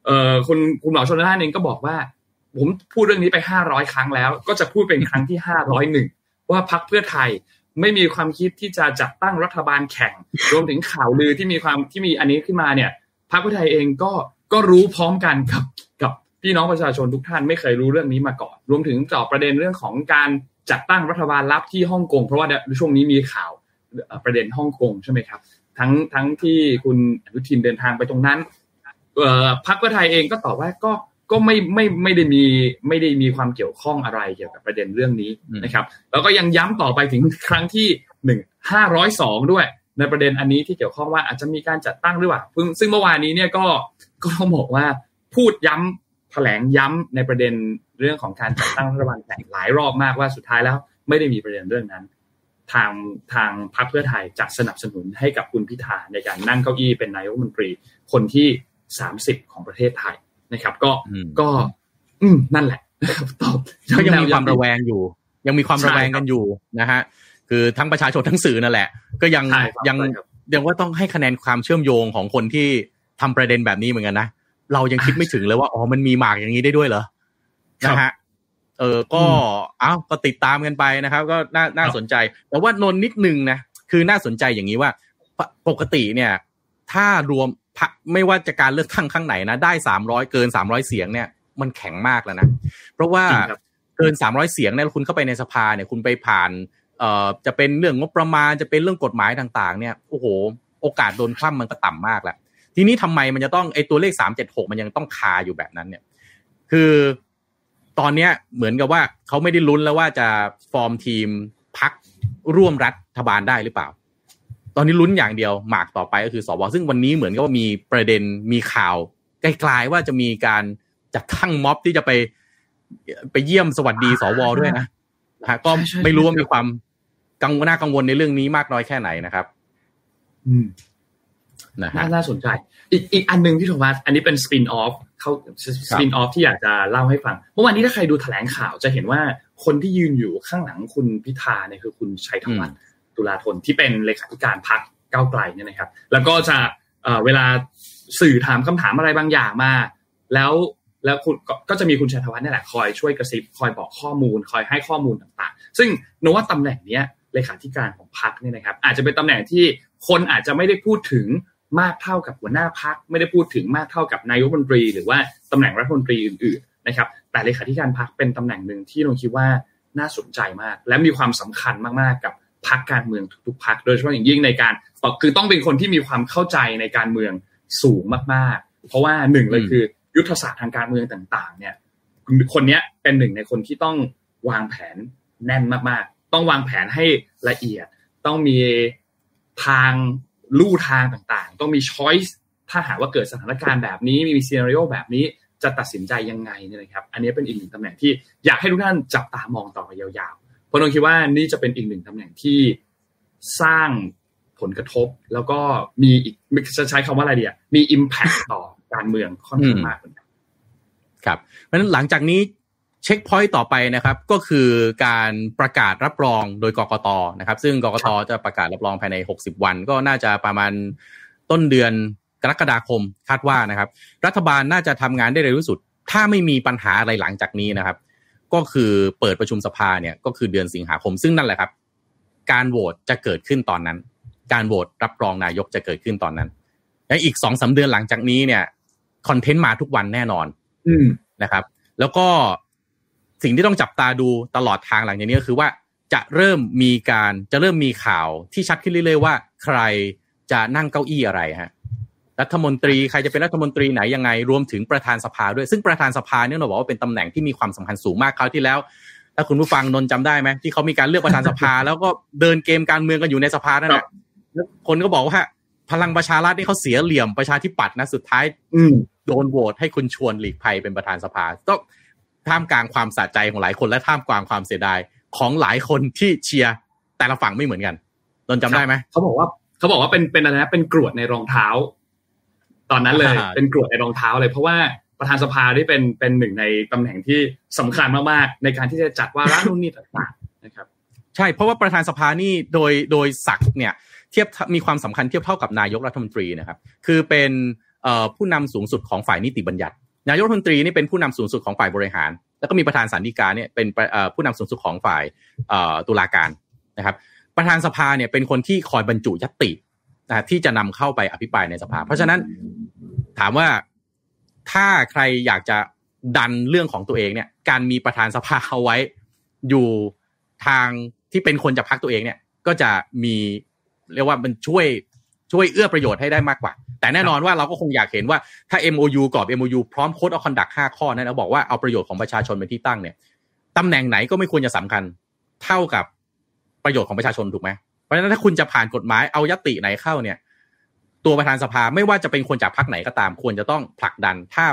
เออคุณคุณหมอชนน่านเองก็บอกว่า ผมพูดเรื่องนี้ไปห้าร้อยครั้งแล้ว ก็จะพูดเป็นครั้งที่ห้าร้อยหนึ่งว่าพรรคเพื่อไทยไม่มีความคิดที่จะจัดตั้งรัฐบาลแข่ง รวมถึงข่าวลือที่มีความที่มีอันนี้ขึ้นมาเนี่ยพรรคเพื่อไทยเองก็ก็รู้พร้อมกันกับกับพี่น้องประชาชนทุกท่านไม่เคยรู้เรื่องนี้มาก่อน รวมถึงจอบประเด็นเรื่องของการ จัดตั้งรัฐบาลลับที่ฮ่องกงเพราะว่าช่วงนี้มีข่าวประเด็นฮ่องกงใช่ไหมครับ ทั้งทั้งที่คุณอนุทินเดินทางไปตรงนั้นพรรคเพื่อไทยเองก็ตอบว่าก็ก็ไม่ไม่ไม่ได้มีไม่ได้มีความเกี่ยวข้องอะไรเกี่ยวกับประเด็นเรื่องนี้นะครับ แล้วก็ยังย้ำต่อไปถึงครั้งที่หนึ่งห้าร้อยสองด้วย ในประเด็นอันนี้ที่เกี่ยวข้องว่าอาจจะมีการจัดตั้งหรือเปล่าซึ่งเมื่อวานนี้เนี่ยก็ก็ต้องบอกว่าพูดย้ำแถลงย้ำในประเด็น เรื่องของการจัดตั้งรัฐบาลแข่งหลายรอบมากว่าสุดท้ายแล้วไม่ได้มีประเด็นเรื่องนั้น ทางทางพรรคเพื่อไทยจะสนับสนุนให้กับคุณพิธาในการนั่งเก้าอี้เป็นนายกรัฐมนตรีคนที่สามสิบของประเทศไทยนะครับ ก็ก็ อืมนั่นแหละตอบก็ยังมีความระแวงอยู่ ยังมีความระแวงกันอยู่นะฮะคือทั้งประชาชนทั้งสื่อนั่นแหละ ก็ยังยังยังว่าต้องให้คะแนนความเชื่อมโยงของคนที่ทำประเด็นแบบนี้เหมือนกันนะเรายังคิดไม่ถึงเลยว่าอ๋อมันมีหมากอย่างนี้ได้ด้วยเหรอ นะฮะเออก็เอ้าก็ติดตามกันไปนะครับ ก็น่าน่าสนใจ แต่ว่านนนิดนึงนะคือน่าสนใจอย่างนี้ว่าปกติเนี่ย ถ้ารวมไม่ว่าจะการเลือกตั้งข้างไหนนะ ได้สามร้อยเกินสามร้อยเสียงเนี่ยมันแข็งมากแล้วนะ เพราะว่าเกินสามร้อยเสียงเนี่ยคุณเข้าไปในสภาเนี่ยคุณไปผ่านเอ่อจะเป็นเรื่องงบประมาณจะเป็นเรื่องกฎหมายต่างๆ เนี่ยโอ้โห โอกาสโดนคว่ำมันก็ต่ำมากแล้ว ทีนี้ทำไมมันจะต้องไอตัวเลขสามเจ็ดหกมันยังต้องคาอยู่แบบนั้นเนี่ย คือ ตอนเนี้ยเหมือนกับว่าเขาไม่ได้ลุ้นแล้วว่าจะฟอร์มทีมพักร่วมรัฐบาลได้หรือเปล่า ตอนนี้ลุ้นอย่างเดียวหมากต่อไปก็คือสวซึ่งวันนี้เหมือนกับว่ามีประเด็นมีข่าวไกลๆว่าจะมีการจัดตั้งม็อบที่จะไปไปเยี่ยมสวัสดีสวด้วยนะฮะก็ไม่รู้ว่ามีความกังวลน่ากังวลในเรื่องนี้มากน้อยแค่ไหนนะครับ อืมนะฮะน่าสนใจ อีกอีกอันหนึ่งที่โทมัสอันนี้เป็นสปินออฟ เขาสปินออฟที่อยากจะเล่าให้ฟัง เมื่อวานนี้ถ้าใครดูแถลงข่าวจะเห็นว่าคนที่ยืนอยู่ข้างหลังคุณพิธาเนี่ยคือคุณชัยธวัฒน์ตุลาธนที่เป็นเลขาธิการพรรคก้าวไกลเนี่ยนะครับ แล้วก็จะเวลาสื่อถามคำถามอะไรบางอย่างมา แล้วแล้วคุณก็จะมีคุณชัยธวัฒน์นี่แหละคอยช่วยกระซิบคอยบอกข้อมูล คอยให้ข้อมูลต่างๆ ซึ่งนว่าตำแหน่งเนี้ยเลขาธิการของพรรคเนี่ยนะครับ อาจจะเป็นตำแหน่งที่คนอาจจะไม่ได้พูดถึง มากเท่ากับหัวหน้าพักไม่ได้พูดถึงมากเท่ากับนายกรัฐมนตรี หรือว่าตำแหน่งรัฐมนตรีอื่นๆนะครับ แต่เลขาธิการพักเป็นตำแหน่งหนึ่งที่เราคิดว่าน่าสนใจมาก และมีความสำคัญมากๆกับพักการเมืองทุกๆพักโดยเฉพาะอย่างยิ่งในการคือต้องเป็นคนที่มีความเข้าใจในการเมืองสูงมากๆ เพราะว่าหนึ่งเลยคือ ยุทธศาสตร์ทางการเมืองต่างๆ เนี่ยคนนี้เป็นหนึ่งในคนที่ต้องวางแผนแน่นมากๆ ต้องวางแผนให้ละเอียด ต้องมีทาง ลู่ทางต่างๆ ต้องมีช้อยส์ถ้าหากว่าเกิดสถานการณ์แบบนี้ มีซีนารีโอแบบนี้จะตัดสินใจยังไงเนี่ยนะครับ อันนี้เป็นอีกหนึ่งตำแหน่งที่อยากให้ทุกท่านจับตามองต่อไปยาวๆ เพราะนนคิดว่านี่จะเป็นอีกหนึ่งตำแหน่งที่สร้างผลกระทบ แล้วก็มีอีกจะใช้คำว่าอะไรดีอะมี impact ต่อการเมืองค่อนข้างมากเหมือนกันครับเพราะฉะนั้นหลังจากนี้ เช็คพอยต์ต่อไปนะครับ ก็คือการประกาศรับรองโดยกกตนะครับ ซึ่งกกตจะประกาศรับรองภายใน 60 วัน ก็น่าจะประมาณต้นเดือนกรกฎาคมคาดว่านะครับ รัฐบาลน่าจะทำงานได้เร็วที่สุด ถ้าไม่มีปัญหาอะไรหลังจากนี้นะครับ ก็คือเปิดประชุมสภาเนี่ยก็คือเดือนสิงหาคม ซึ่งนั่นแหละครับ การโหวตจะเกิดขึ้นตอนนั้น การโหวตรับรองนายกจะเกิดขึ้นตอนนั้นและอีกสองสาเดือนหลังจากนี้เนี่ยคอนเทนต์มาทุกวันแน่นอนอืมนะครับ แล้วก็ สิ่งที่ต้องจับตาดูตลอดทางหลังจากนี้ก็คือว่าจะเริ่มมีการจะเริ่มมีข่าวที่ชัดขึ้นเรื่อยๆว่า ใครจะนั่งเก้าอี้อะไรฮะรัฐมนตรีใครจะเป็นรัฐมนตรีไหนยังไง รวมถึงประธานสภาด้วยซึ่งประธานสภาเนี่ยเราบอกว่าเป็นตำแหน่งที่มีความสำคัญสูงมากคราวที่แล้ว ถ้าคุณผู้ฟังนนท์จำได้ไหมที่เขามีการเลือกประธานสภา แล้วก็เดินเกมการเมืองกันอยู่ในสภานั่นแหละแล้วคนก็บอกว่าพลังประชารัฐนี่เขาเสียเหลี่ยมประชาธิปัตย์นะสุดท้ายอืมโดนโหวตให้คุณชวนหลีกภัยเป็นประธานสภาก็ ท่ามกลางความสะใจของหลายคนและท่ามกลางความเสียดายของหลายคนที่เชียร์แต่ละฝั่งไม่เหมือนกันนนท์จำได้ไหมเขาบอกว่าเขาบอกว่าเป็นเป็นอะไรนะเป็นกรวดในรองเท้า ตอนนั้นเลยอ่าเป็นกรวดในรองเท้าเลยเพราะว่าประธานสภาที่เป็นเป็นหนึ่งในตำแหน่งที่สำคัญมากๆในการที่จะจัดวาระนู่นนี่ต่างๆนะครับ ใช่เพราะว่าประธานสภานี่โดยโดยศักดิ์เนี่ยเทียบมีความสำคัญเทียบเท่ากับนายกรัฐมนตรีนะครับ คือเป็นเอ่อผู้นำสูงสุดของฝ่ายนิติบัญญัติ นายกรัฐมนตรีนี่เป็นผู้นำสูงสุดของฝ่ายบริหาร แล้วก็มีประธานสันติกาเนี่ยเป็นผู้นำสูงสุดของฝ่ายตุลาการนะครับ ประธานสภาเนี่ยเป็นคนที่คอยบรรจุยตินะที่จะนำเข้าไปอภิปรายในสภา เพราะฉะนั้นถามว่าถ้าใครอยากจะดันเรื่องของตัวเองเนี่ย การมีประธานสภาเอาไว้อยู่ทางที่เป็นคนจากพรรคตัวเองเนี่ย ก็จะมีเรียกว่ามันช่วยช่วยเอื้อประโยชน์ให้ได้มากกว่า แต่แน่นอนว่าเราก็คงอยากเห็นว่าถ้า MOU กรอบ MOU พร้อมโค้ดออคอนดัก5ข้อนั้นแล้วบอกว่าเอาประโยชน์ของประชาชนเป็นที่ตั้งเนี่ยตำแหน่งไหนก็ไม่ควรจะสำคัญเท่ากับประโยชน์ของประชาชนถูกไหมเพราะฉะนั้นถ้าคุณจะผ่านกฎหมายเอายติไหนเข้าเนี่ย ตัวประธานสภาไม่ว่าจะเป็นคนจากพรรคไหนก็ตาม ควรจะต้องผลักดัน ถ้า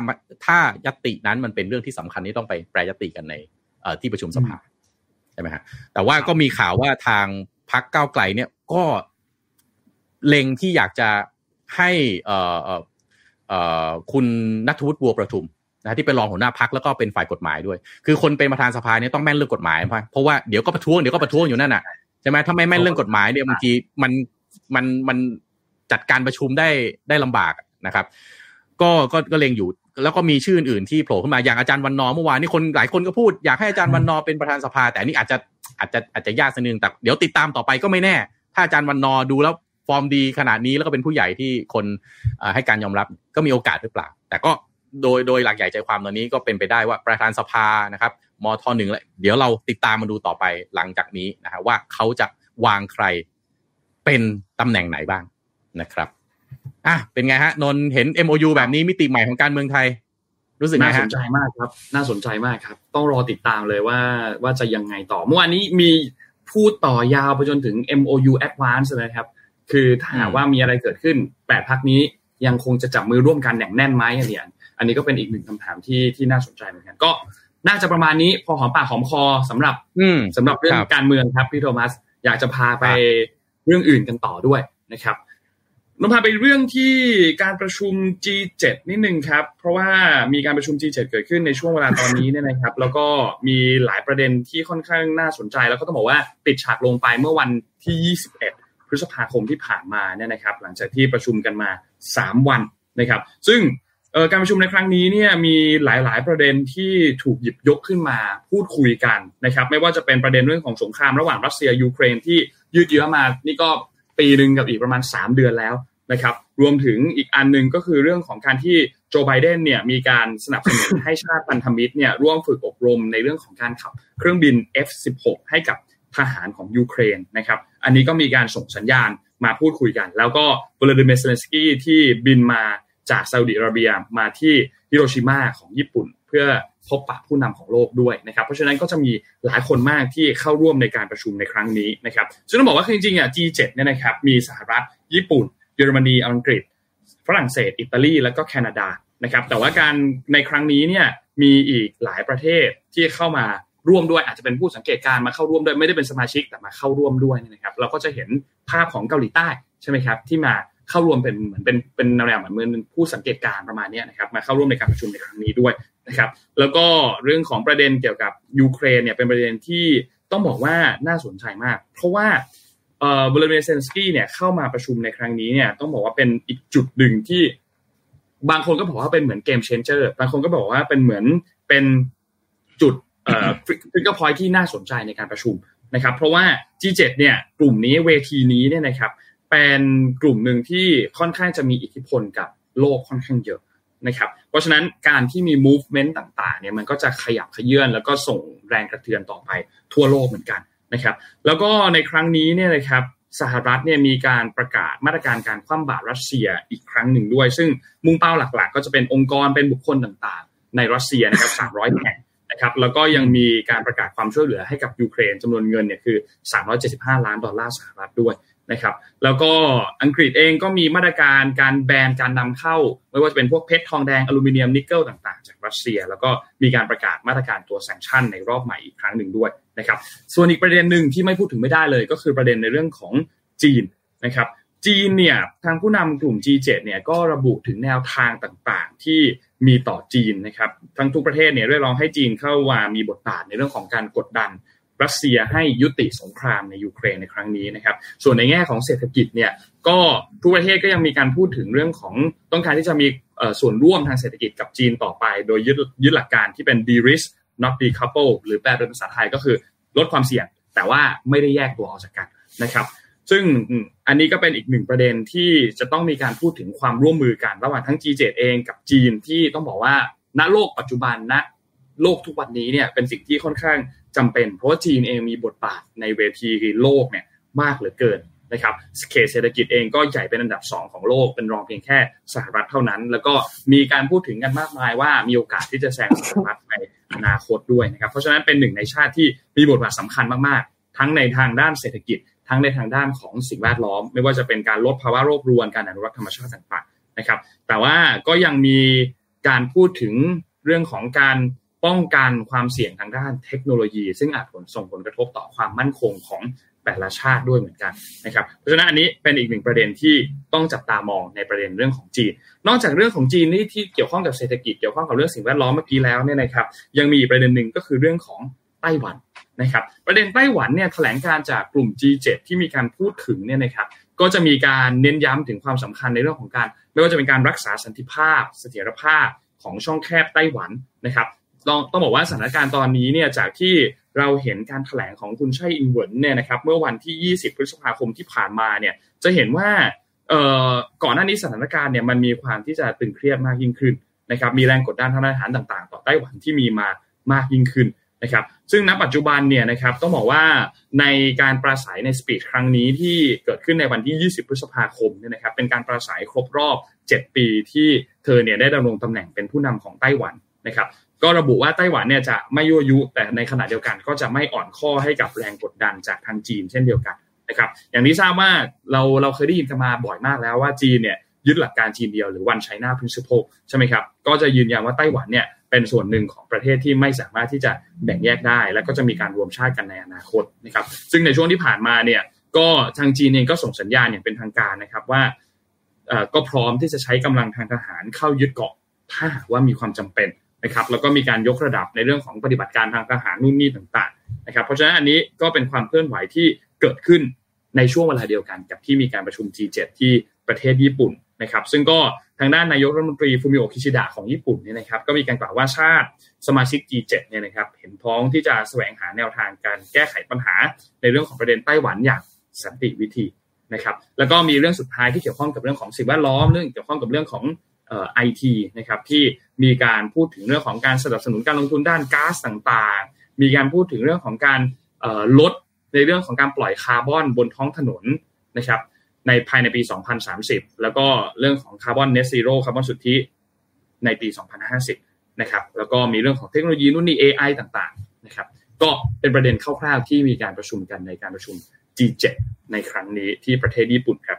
ถ้ายตินั้นมันเป็นเรื่องที่สำคัญที่ต้องไปแปรยติกันในเอ่อที่ประชุมสภาใช่ไหมฮะแต่ว่าก็มีข่าวว่าทางพรรคก้าวไกลเนี่ยก็เล็งที่อยากจะ ให้เอ่อเอ่อเอ่อคุณนัทวุฒิบัวประทุมนะที่เป็นรองหัวหน้าพักแล้วก็เป็นฝ่ายกฎหมายด้วย คือคนเป็นประธานสภาเนี่ยต้องแม่นเรื่องกฎหมายเพราะว่าเดี๋ยวก็ประท้วงเดี๋ยวก็ประท้วงอยู่นั่นน่ะใช่ไหมถ้าไม่แม่นเรื่องกฎหมายเนี่ยบางทีมันมันมันจัดการประชุมได้ได้ลำบากนะครับ ก็ก็ก็เล็งอยู่แล้วก็มีชื่ออื่นๆที่โผล่ขึ้นมาอย่างอาจารย์วันนอร์เมื่อวานนี่คนหลายคนก็พูดอยากให้อาจารย์วันนอร์เป็นประธานสภา แต่อันนี่อาจจะอาจจะอาจจะยากสักนึงแต่เดี๋ยวติดตามต่อไปก็ไม่แน่ ถ้าอาจารย์วันนอร์ดูแล้ว ฟอร์มดีขนาดนี้แล้วก็เป็นผู้ใหญ่ที่คนให้การยอมรับก็มีโอกาสหรือเปล่า แต่ก็โดยโดยหลักใหญ่ใจความตอนนี้ก็เป็นไปได้ว่าประธานสภานะครับมทหนึ่งเลยเดี๋ยวเราติดตามมาดูต่อไปหลังจากนี้นะฮะว่าเขาจะวางใครเป็นตำแหน่งไหนบ้างนะครับอะเป็นไงฮะนนเห็น MOU แบบนี้มิติใหม่ของการเมืองไทย รู้สึกไงน่าสนใจมากครับ น่าสนใจมากครับ ต้องรอติดตามเลยว่าว่าจะยังไงต่อ เมื่อวานนี้มีพูดต่อยาวไปจนถึง MOU Advance เลยครับ คือถ้าหากว่ามีอะไรเกิดขึ้นแปดพักนี้ยังคงจะจับมือร่วมกันแน่งแน่นไหมอันเนี้ยอันนี้ก็เป็นอีกหนึ่งคำถามที่ที่น่าสนใจเหมือนกัน ก็น่าจะประมาณนี้พอหอมปากหอมคอสำหรับ อืมสำหรับเรื่องครับการเมืองครับพี่โทมัส อยากจะพาไปครับเรื่องอื่นกันต่อด้วยนะครับนำพาไปเรื่องที่การประชุม G7 นิดนึงครับ เพราะว่ามีการประชุม G7 เกิดขึ้นในช่วงเวลาตอนนี้เนี่ยนะครับ แล้วก็มีหลายประเด็นที่ค่อนข้างน่าสนใจ แล้วก็ต้องบอกว่าปิดฉากลงไปเมื่อวันที่ 21 พฤษภาคมที่ผ่านมาเนี่ยนะครับ หลังจากที่ประชุมกันมา 3 วันนะครับ ซึ่งการประชุมในครั้งนี้เนี่ยมีหลาย ๆ ประเด็นที่ถูกหยิบยกขึ้นมาพูดคุยกันนะครับ ไม่ว่าจะเป็นประเด็นเรื่องของสงครามระหว่างรัสเซียยูเครนที่ยืดเยื้อมา นี่ก็ปีหนึ่งกับอีกประมาณ 3 เดือนแล้วนะครับ รวมถึงอีกอันหนึ่งก็คือเรื่องของการที่โจไบเดนเนี่ยมีการสนับสนุนให้ชาติพันธมิตรเนี่ยร่วมฝึกอบรมในเรื่องของการขับเครื่องบิน F16 ให้กับทหารของยูเครนนะครับ อันนี้ก็มีการส่งสัญญาณมาพูดคุยกัน แล้วก็วลาดิเมียร์เซเลนสกี้ที่บินมาจากซาอุดิอาระเบียมาที่ฮิโรชิมาของญี่ปุ่น เพื่อพบปะผู้นำของโลกด้วยนะครับ เพราะฉะนั้นก็จะมีหลายคนมากที่เข้าร่วมในการประชุมในครั้งนี้นะครับซึ่งต้องบอกว่าคือจริงๆอะ G7 เนี่ยนะครับมีสหรัฐ ญี่ปุ่น เยอรมนี อังกฤษ ฝรั่งเศส อิตาลี แล้วก็แคนาดานะครับ แต่ว่าการในครั้งนี้เนี่ยมีอีกหลายประเทศที่เข้ามา ร่วมด้วยอาจจะเป็นผู้สังเกตการมาเข้าร่วมด้วยไม่ได้เป็นสมาชิกแต่มาเข้าร่วมด้วยนะครับ เราก็จะเห็นภาพของเกาหลีใต้ใช่ไหมครับ ที่มาเข้าร่วมเป็นเหมือนเป็นเป็นแนวเหมือนเหมือนผู้สังเกตการประมาณนี้นะครับมาเข้าร่วมในการประชุมในครั้งนี้ด้วยนะครับแล้วก็เรื่องของประเด็นเกี่ยวกับยูเครนเนี่ยเป็นประเด็นที่ต้องบอกว่าน่าสนใจมาก เพราะว่าเอ่อบลเมียร์เซนสกี้เนี่ยเข้ามาประชุมในครั้งนี้เนี่ยต้องบอกว่าเป็นอีกจุดหนึ่งที่ บางคนก็บอกว่าเป็นเหมือน game changer บางคนก็บอกว่าเป็นเหมือนเป็นจุด trigger point ที่น่าสนใจในการประชุมนะครับ เพราะว่า G7 เนี่ยกลุ่มนี้เวทีนี้เนี่ยนะครับเป็นกลุ่มหนึ่งที่ค่อนข้างจะมีอิทธิพลกับโลกค่อนข้างเยอะนะครับ เพราะฉะนั้นการที่มี movement ต่างๆเนี่ยมันก็จะขยับเขยื้อนแล้วก็ส่งแรงกระเทือนต่อไปทั่วโลกเหมือนกันนะครับ แล้วก็ในครั้งนี้เนี่ยนะครับสหรัฐเนี่ยมีการประกาศมาตรการการคว่ำบาตรรัสเซียอีกครั้งหนึ่งด้วย ซึ่งมุ่งเป้าหลักๆ ก็จะเป็นองค์กรเป็นบุคคลต่างๆ ในรัสเซียนะครับ300แห่ง นะครับแล้วก็ยังมีการประกาศความช่วยเหลือให้กับยูเครนจำนวนเงินเนี่ยคือ 375 ล้านดอลลาร์สหรัฐด้วยนะครับแล้วก็อังกฤษเองก็มีมาตรการการแบนการนำเข้า ไม่ว่าจะเป็นพวกเพชรทองแดงอลูมิเนียมนิกเกิลต่างๆ จากรัสเซีย แล้วก็มีการประกาศมาตรการตัว sanction ในรอบใหม่อีกครั้งหนึ่งด้วยนะครับส่วนอีกประเด็นหนึ่งที่ไม่พูดถึงไม่ได้เลย ก็คือประเด็นในเรื่องของจีนนะครับจีนเนี่ยทางผู้นำกลุ่ม G7 เนี่ยก็ระบุถึงแนวทางต่างๆ ที่ มีต่อจีนนะครับทั้งทุกประเทศเนี่ยเรียกร้องให้จีนเข้ามามีบทบาทในเรื่องของการกดดันรัสเซียให้ยุติสงครามในยูเครนในครั้งนี้นะครับ ส่วนในแง่ของเศรษฐกิจเนี่ยก็ทุกประเทศก็ยังมีการพูดถึงเรื่องของต้องการที่จะมีส่วนร่วมทางเศรษฐกิจกับจีนต่อไป โดยยึดยึดหลักการที่เป็น de-risk not decouple หรือแปลเป็นภาษาไทยก็คือลดความเสี่ยง แต่ว่าไม่ได้แยกตัวออกจากกันนะครับ ซึ่งอันนี้ก็เป็นอีกหนึ่งประเด็นที่จะต้องมีการพูดถึงความร่วมมือกันระหว่างทั้ง G7 เองกับจีนที่ต้องบอกว่าณโลกปัจจุบันณโลกทุกวันนี้เนี่ยเป็นสิ่งที่ค่อนข้างจำเป็น เพราะว่าจีนเองมีบทบาทในเวทีโลกเนี่ยมากเหลือเกินนะครับเขตเศรษฐกิจเองก็ใหญ่เป็นอันดับ 2 ของโลกเป็นรองเพียงแค่สหรัฐเท่านั้น แล้วก็มีการพูดถึงกันมากมายว่ามีโอกาสที่จะแซงสหรัฐในอนาคตด้วยนะครับเพราะฉะนั้นเป็นหนึ่งในชาติที่มีบทบาทสำคัญมากๆ ทั้งในทางด้านเศรษฐกิจ ทั้งในทางด้านของสิ่งแวดล้อม ไม่ว่าจะเป็นการลดภาวะโลกรวนการอนุรักษ์ธรรมชาติต่างๆนะครับ แต่ว่าก็ยังมีการพูดถึงเรื่องของการป้องกันความเสี่ยงทางด้านเทคโนโลยี ซึ่งอาจผลส่งผลกระทบต่อความมั่นคงของแต่ละชาติด้วยเหมือนกันนะครับเพราะฉะนั้นอันนี้เป็นอีกหนึ่งประเด็นที่ต้องจับตามองในประเด็นเรื่องของจีน นอกจากเรื่องของจีนนี่ที่เกี่ยวข้องกับเศรษฐกิจเกี่ยวข้องกับเรื่องสิ่งแวดล้อมเมื่อกี้แล้วเนี่ยนะครับ ยังมีประเด็นหนึ่งก็คือเรื่องของไต้หวัน นะครับประเด็นไต้หวันเนี่ยแถลงการจากกลุ่ม G7 ที่มีการพูดถึงเนี่ยนะครับก็จะมีการเน้นย้ำถึงความสำคัญในเรื่องของการ ไม่ว่าจะเป็นการรักษาสันติภาพ เสถียรภาพของช่องแคบไต้หวันนะครับต้องต้องบอกว่าสถานการณ์ตอนนี้เนี่ยจากที่เราเห็นการถแถลงของคุณชัยอิงเหวินเนี่ยนะครับเมื่อวันที่ 20 พฤษภาคมที่ผ่านมาเนี่ยจะเห็นว่าเอ่อก่อนหน้านี้สถานการณ์เนี่ยมันมีความที่จะตึงเครียดมากยิ่งขึ้นนะครับมีแรงกดดันทางอาหารต่าง ๆ ต่อไต้หวันที่มีมามากยิ่งขึ้น นะครับซึ่งณปัจจุบันเนี่ยนะครับต้องบอกว่าในการปราศัยในสปีดครั้งนี้ที่เกิดขึ้นในวันที่ 20 พฤษภาคมเนี่ยนะครับเป็นการปราศัยครบรอบ 7 ปีที่เธอเนี่ยได้ดำรงตำแหน่งเป็นผู้นำของไต้หวันนะครับก็ระบุว่าไต้หวันเนี่ยจะไม่ยั่วยุ แต่ในขณะเดียวกันก็จะไม่อ่อนข้อให้กับแรงกดดันจากทางจีนเช่นเดียวกันนะครับอย่างที่ทราบว่าเราเราเคยได้ยินกันมาบ่อยมากแล้วว่าจีนเนี่ยยึดหลักการจีนเดียวหรือ one China principle ใช่ไหมครับก็จะยืนยันว่าไต้หวันเนี่ย เป็นส่วนหนึ่งของประเทศที่ไม่สามารถที่จะแบ่งแยกได้ และก็จะมีการรวมชาติกันในอนาคตนะครับ ซึ่งในช่วงที่ผ่านมาเนี่ยก็ทางจีนเองก็ส่งสัญญาณอย่างเป็นทางการนะครับว่าก็พร้อมที่จะใช้กำลังทางทหารเข้ายึดเกาะถ้าว่ามีความจำเป็นนะครับ แล้วก็มีการยกระดับในเรื่องของปฏิบัติการทางทหารนู่นนี่ต่างๆนะครับ เพราะฉะนั้นอันนี้ก็เป็นความเคลื่อนไหวที่เกิดขึ้นในช่วงเวลาเดียวกันกับที่มีการประชุม G7 ที่ประเทศญี่ปุ่นนะครับ ซึ่งก็ ทางด้านนายกรัฐมนตรีฟูมิโอคิชิดะของญี่ปุ่นเนี่ยนะครับก็มีการกล่าวว่าชาติสมาชิก G7 เนี่ยนะครับเห็นพ้องที่จะแสวงหาแนวทางการแก้ไขปัญหา ในเรื่องของประเด็นไต้หวันอย่างสันติวิธีนะครับแล้วก็มีเรื่องสุดท้ายที่เกี่ยวข้องกับเรื่องของสิ่งแวดล้อมเรื่องเกี่ยวข้องกับเรื่องของไอทีนะครับที่มีการพูดถึงเรื่องของการสนับสนุนการลงทุนด้านก๊าซต่างๆ มีการพูดถึงเรื่องของการลดในเรื่องของการปล่อยคาร์บอนบนท้องถนนนะครับ ในภายในปี 2030 แล้วก็เรื่องของคาร์บอน net zero คาร์บอนสุทธิในปี 2050 นะครับ แล้วก็มีเรื่องของเทคโนโลยีนู่นนี่ AI ต่างๆ นะครับ ก็เป็นประเด็นคร่าวๆ ที่มีการประชุมกันในการประชุม G7 ในครั้งนี้ที่ประเทศญี่ปุ่นครับ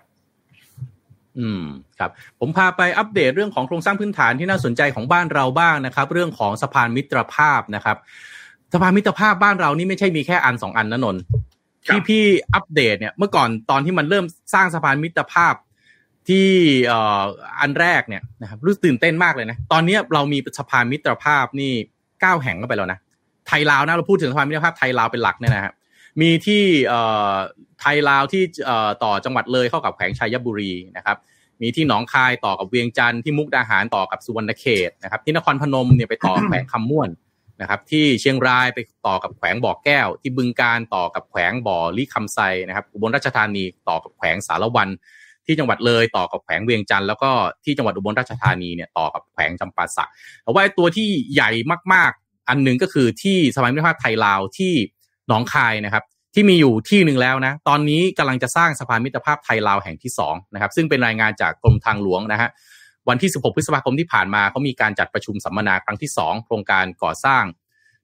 อืม ครับ ผมพาไปอัปเดตเรื่องของโครงสร้างพื้นฐานที่น่าสนใจของบ้านเราบ้างนะครับ เรื่องของสะพานมิตรภาพนะครับสะพานมิตรภาพบ้านเรานี่ไม่ใช่มีแค่อันสองอันนะนน ที่พี่อัปเดตเนี่ยเมื่อก่อนตอนที่มันเริ่มสร้างสะพานมิตรภาพที่ออันแรกเนี่ยนะครับรู้สึกตื่นเต้นมากเลยนะ ตอนนี้เรามีสะพานมิตรภาพนี่เก้าแห่งก็ไปแล้วนะไทยลาวนะเราพูดถึงสะพานมิตรภาพไทยลาวเป็นหลักเนี่ยนะครับมีที่ไทยลาวที่ต่อจังหวัดเลยเข้ากับแขวงชัยบุรีนะครับ มีที่หนองคายต่อกับเวียงจันทร์ที่มุกดาหารต่อกับสุวรรณเขตนะครับ ที่นครพนมเนี่ยไปต่อแขวงคำม่วน นะครับที่เชียงรายไปต่อกับแขวงบ่อแก้ว ที่บึงการต่อกับแขวงบ่อลิคำไซนะครับอุบลราชธานีต่อกับแขวงสารวัน ที่จังหวัดเลยต่อกับแขวงเวียงจันทร์แล้วก็ที่จังหวัดอุบลราชธานีเนี่ยต่อกับแขวงจำปาสักแต่ว่าตัวที่ใหญ่มากๆ อันหนึ่งก็คือที่สมัยมิตรภาพไทยลาวที่หนองคายนะครับ ที่มีอยู่ที่หนึ่งแล้วนะตอนนี้กำลังจะสร้างสะพานมิตรภาพไทยลาวแห่งที่2นะครับซึ่งเป็นรายงานจากกรมทางหลวงนะฮะ วันที่ 16 พฤษภาคมที่ผ่านมาเขามีการจัดประชุมสัมมนาครั้งที่ 2 โครงการก่อสร้าง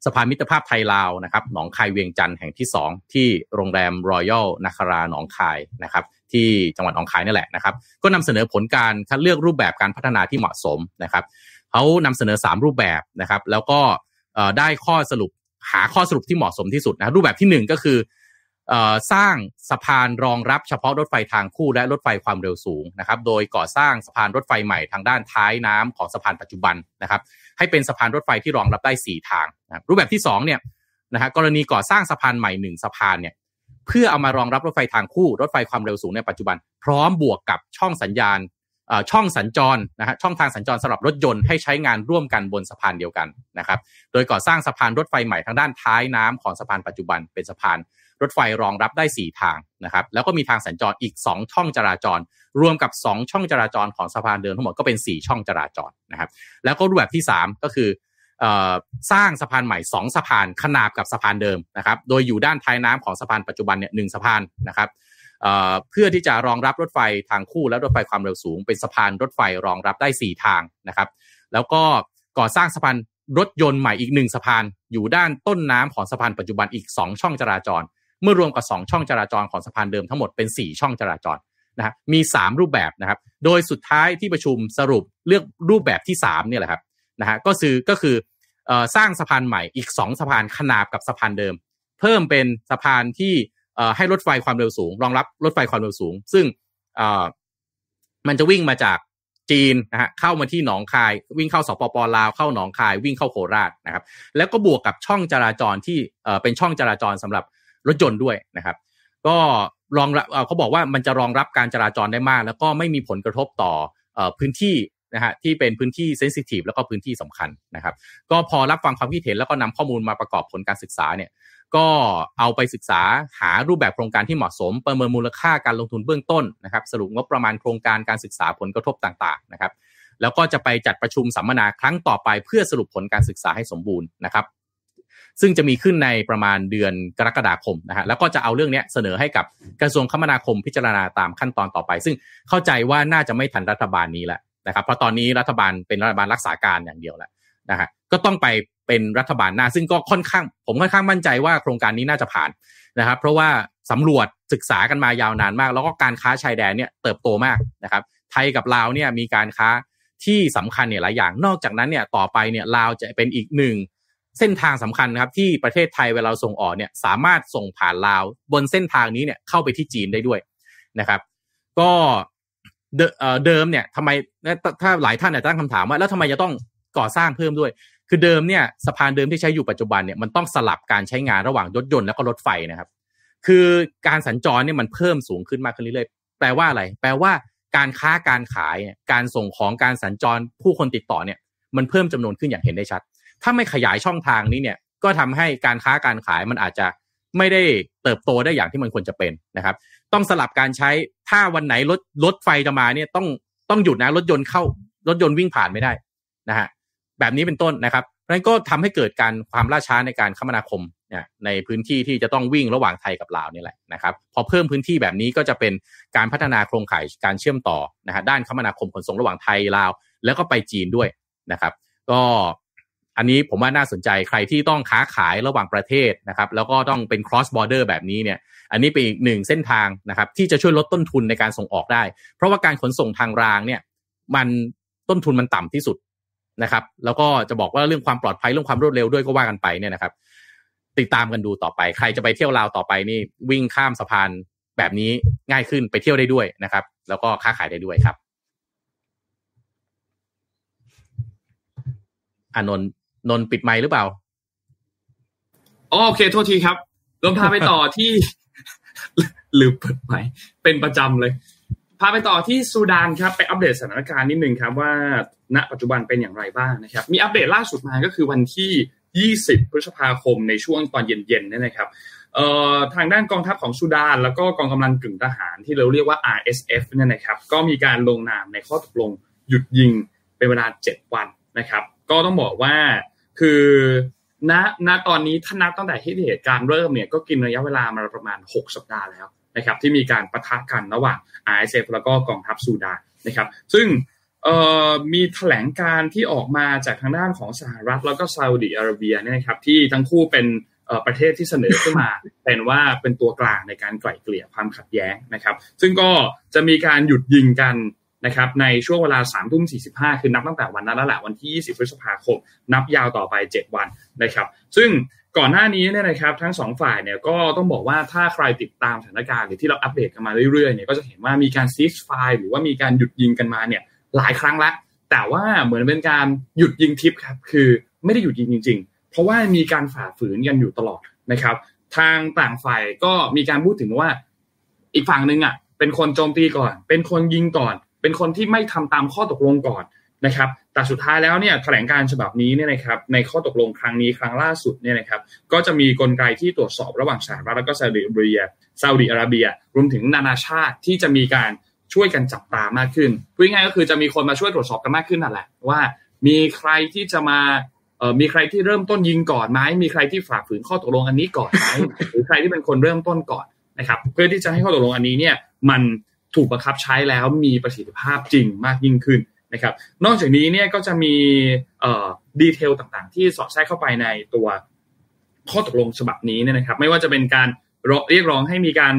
สะพานมิตรภาพไทยลาวนะครับหนองคายเวียงจันทร์แห่งที่ 2 ที่โรงแรมรอยัลนาคาราหนองคายนะครับที่จังหวัดหนองคายนี่แหละนะครับ ก็นำเสนอผลการคัดเลือกรูปแบบการพัฒนาที่เหมาะสมนะครับเขานำเสนอ 3 รูปแบบนะครับ แล้วก็ได้ข้อสรุปหาข้อสรุปที่เหมาะสมที่สุดนะรูปแบบที่ 1 ก็คือ สร้างสะพานรองรับเฉพาะรถไฟทางคู่และรถไฟความเร็วสูงนะครับ โดยก่อสร้างสะพานรถไฟใหม่ทางด้านท้ายน้ำของสะพานปัจจุบันนะครับ ให้เป็นสะพานรถไฟที่รองรับได้ 4 ทางนะรูปแบบที่2เนี่ยนะฮะกรณีก่อสร้างสะพานใหม่1สะพานเนี่ยเพื่อเอามารองรับรถไฟทางคู่รถไฟความเร็วสูงในปัจจุบัน พร้อมบวกกับช่องสัญญาณช่องสัญจรนะฮะช่องทางสัญจรสำหรับรถยนต์ให้ใช้งานร่วมกันบนสะพานเดียวกันนะครับ โดยก่อสร้างสะพานรถไฟใหม่ทางด้านท้ายน้ำของสะพานปัจจุบันเป็นสะพาน รถไฟรองรับได้ 4 ทางนะครับแล้วก็มีทางสัญจรอีก 2 ช่องจราจร รวมกับ 2 ช่องจราจรของสะพานเดิมทั้งหมดก็เป็น 4 ช่องจราจรนะครับแล้วก็รูปแบบที่ 3 ก็คือสร้างสะพานใหม่ 2 สะพานขนาบกับสะพานเดิมนะครับโดยอยู่ด้านท้ายน้ำของสะพานปัจจุบันเนี่ยหสะพานนะครับเพื่อที่จะรองรับรถไฟทางคู่และรถไฟความเร็วสูง เป็นสะพานรถไฟรองรับได้ 4 ทางนะครับ แล้วก็ก่อสร้างสะพานรถยนต์ใหม่อีกหนึ่งสะพานอยู่ด้านต้นน้ำของสะพานปัจจุบันอีก 2 ช่องจราจร เมื่อรวมกับ 2 ช่องจราจรของสะพานเดิมทั้งหมดเป็น 4 ช่องจราจรนะครับมี 3 รูปแบบนะครับ โดยสุดท้ายที่ประชุมสรุปเลือกรูปแบบที่3เนี่ยแหละครับนะฮะก็คือก็คือสร้างสะพานใหม่อีก 2 สะพานขนาบกับสะพานเดิม เพิ่มเป็นสะพานที่ให้รถไฟความเร็วสูง รองรับรถไฟความเร็วสูง ซึ่งมันจะวิ่งมาจากจีนนะฮะเข้ามาที่หนองคาย วิ่งเข้าสปปลาวเข้าหนองคาย วิ่งเข้าโคราชนะครับ แล้วก็บวกกับช่องจราจรที่เป็นช่องจราจรสำหรับ รถยนต์ด้วยนะครับ ก็รองรับเขาบอกว่ามันจะรองรับการจราจรได้มาก แล้วก็ไม่มีผลกระทบต่อพื้นที่นะฮะที่เป็นพื้นที่เซนซิทีฟแล้วก็พื้นที่สำคัญนะครับ ก็พอรับฟังความคิดเห็นแล้วก็นำข้อมูลมาประกอบผลการศึกษาเนี่ยก็เอาไปศึกษาหารูปแบบโครงการที่เหมาะสม ประเมินมูลค่าการลงทุนเบื้องต้นนะครับ สรุปงบประมาณโครงการการศึกษาผลกระทบต่างๆนะครับ แล้วก็จะไปจัดประชุมสัมมนาครั้งต่อไปเพื่อสรุปผลการศึกษาให้สมบูรณ์นะครับ ซึ่งจะมีขึ้นในประมาณเดือนกรกฎาคมนะฮะแล้วก็จะเอาเรื่องนี้เสนอให้กับกระทรวงคมนาคมพิจารณาตามขั้นตอนต่อไป ซึ่งเข้าใจว่าน่าจะไม่ทันรัฐบาลนี้แหละนะครับเพราะตอนนี้รัฐบาลเป็นรัฐบาลรักษาการอย่างเดียวแล้วนะฮะก็ต้องไปเป็นรัฐบาลหน้า ซึ่งก็ค่อนข้าง ผมค่อนข้างมั่นใจว่าโครงการนี้น่าจะผ่านนะครับ เพราะว่าสำรวจศึกษากันมายาวนานมาก แล้วก็การค้าชายแดนเนี่ยเติบโตมากนะครับ ไทยกับลาวเนี่ยมีการค้าที่สำคัญเนี่ยหลายอย่าง นอกจากนั้นเนี่ยต่อไปเนี่ยลาวจะเป็นอีกหนึ่ง เส้นทางสำคัญนะครับที่ประเทศไทยเวลาส่งออกเนี่ยสามารถส่งผ่านลาว บนเส้นทางนี้เนี่ยเข้าไปที่จีนได้ด้วยนะครับ ก็เดิมเนี่ยทำไมถ้าหลายท่านอาจจะตั้งคำถามว่าแล้วทำไมจะต้องก่อสร้างเพิ่มด้วย คือเดิมเนี่ยสะพานเดิมที่ใช้อยู่ปัจจุบันเนี่ยมันต้องสลับการใช้งานระหว่างรถยนต์แล้วก็รถไฟนะครับ คือการสัญจรเนี่ยมันเพิ่มสูงขึ้นมากขึ้นเรื่อยๆแปลว่าอะไร แปลว่าการค้าการขายการส่งของการสัญจรผู้คนติดต่อเนี่ยมันเพิ่มจำนวนขึ้นอย่างเห็นได้ชัด ถ้าไม่ขยายช่องทางนี้เนี่ยก็ทำให้การค้าการขายมันอาจจะไม่ได้เติบโตได้อย่างที่มันควรจะเป็นนะครับ ต้องสลับการใช้ถ้าวันไหนรถรถไฟจะมาเนี่ยต้องต้องหยุดนะรถยนต์เข้ารถยนต์วิ่งผ่านไม่ได้นะฮะแบบนี้เป็นต้นนะครับนั้นก็ทำให้เกิดการความล่าช้าในการคมนาคมเนี่ยในพื้นที่ที่จะต้องวิ่งระหว่างไทยกับลาวนี่แหละนะครับ พอเพิ่มพื้นที่แบบนี้ก็จะเป็นการพัฒนาโครงข่ายการเชื่อมต่อนะฮะด้านคมนาคมขนส่งระหว่างไทยลาว แล้วก็ไปจีนด้วยนะครับ ก็ อันนี้ผมว่าน่าสนใจใครที่ต้องค้าขายระหว่างประเทศนะครับ แล้วก็ต้องเป็น cross border แบบนี้เนี่ย อันนี้เป็นอีกหนึ่งเส้นทางนะครับ ที่จะช่วยลดต้นทุนในการส่งออกได้ เพราะว่าการขนส่งทางรางเนี่ย มันต้นทุนมันต่ำที่สุดนะครับ แล้วก็จะบอกว่าเรื่องความปลอดภัยเรื่องความรวดเร็วด้วยก็ว่ากันไปเนี่ยนะครับ ติดตามกันดูต่อไป ใครจะไปเที่ยวลาวต่อไปนี่วิ่งข้ามสะพานแบบนี้ง่ายขึ้นไปเที่ยวได้ด้วยนะครับ แล้วก็ค้าขายได้ด้วยครับอานนท์ นนปิดไมค์หรือเปล่าอ๋อโอเค โทษทีครับลงพาไปต่อที่หรือเปิดไมค์เป็นประจำเลย พาไปต่อที่ซูดานครับ ไปอัปเดตสถานการณ์นิดนึงครับว่า ณ ปัจจุบันเป็นอย่างไรบ้างนะครับ มีอัปเดตล่าสุดมาก็คือวันที่ 20 พฤษภาคมในช่วงตอนเย็นๆเนี่ยนะครับทางด้านกองทัพของซูดาน แล้วก็กองกำลังกึ่งทหารที่เราเรียกว่า RSF เนี่ยนะครับ ก็มีการลงนามในข้อตกลงหยุดยิงเป็นเวลา 7 วันนะครับ ก็ต้องบอกว่า คือณณตอนนี้ถ้านับตั้งแต่ที่เหตุการณ์เริ่มเนี่ยก็กินระยะเวลามาประมาณ 6 สัปดาห์แล้วนะครับที่มีการประทะกันระหว่าง RSF แล้วก็กองทัพซูดานนะครับซึ่งมีแถลงการที่ออกมาจากทางด้านของสหรัฐแล้วก็ซาอุดิอาระเบียเนี่ยนะครับที่ทั้งคู่เป็นประเทศที่เสนอขึ้นมาเป็นว่าเป็นตัวกลางในการไกล่เกลี่ยความขัดแย้งนะครับ ซึ่งก็จะมีการหยุดยิงกัน นะครับในช่วงเวลา3ามทุ่มสีคือนับตั้งแต่วันนั้นแล้วแหละวันที่ 20 พฤษภาคม นับยาวต่อไป 7 วันนะครับ ซึ่งก่อนหน้านี้เนี่ยนะครับทั้งสองฝ่ายเนี่ยก็ต้องบอกว่าถ้าใครติดตามสถานการณ์หรือที่เราอัปเดตกันมาเรื่อยๆเนี่ยก็จะเห็นว่ามีการซีสไฟหรือว่ามีการหยุดยิงกันมาเนี่ยหลายครั้งล้วแต่ว่าเหมือนเป็นการหยุดยิงทิปครับคือไม่ได้หยุดยิงจริง ๆ เพราะว่ามีการฝ่าฝืนกันอยู่ตลอดนะครับ ทางต่างฝ่ายก็มีการพูดถึงว่าอีกฝั่งหนึ่งอะเป็นคนโจมตีก่อน เป็นคนยิงก่อน เป็นคนที่ไม่ทำตามข้อตกลงก่อนนะครับ แต่สุดท้ายแล้วเนี่ยแถลงการฉบับนี้เนี่ยนะครับในข้อตกลงครั้งนี้ครั้งล่าสุดเนี่ยนะครับก็จะมีกลไกที่ตรวจสอบระหว่างสหรัฐแล้วก็ซาอุดิอาระเบียซาอุดิอาระเบีย รวมถึงนานาชาติที่จะมีการช่วยกันจับตามากขึ้นพูดง่ายก็คือจะมีคนมาช่วยตรวจสอบกันมากขึ้นนั่นแหละว่า มีใครที่จะมาเอ่อมีใครที่เริ่มต้นยิงก่อนไหมมีใครที่ฝ่าฝืนข้อตกลงอันนี้ก่อนไหมหรือใครที่เป็นคนเริ่มต้นก่อนนะครับ เพื่อที่จะให้ข้อตกลงอันนี้เนี่ยมัน ถูกบังคับใช้แล้วมีประสิทธิภาพจริงมากยิ่งขึ้นนะครับ นอกจากนี้เนี่ยก็จะมีดีเทลต่างๆ ที่สอดแทรกเข้าไปในตัวข้อตกลงฉบับนี้เนี่ยนะครับ ไม่ว่าจะเป็นการเรียกร้องให้มีการ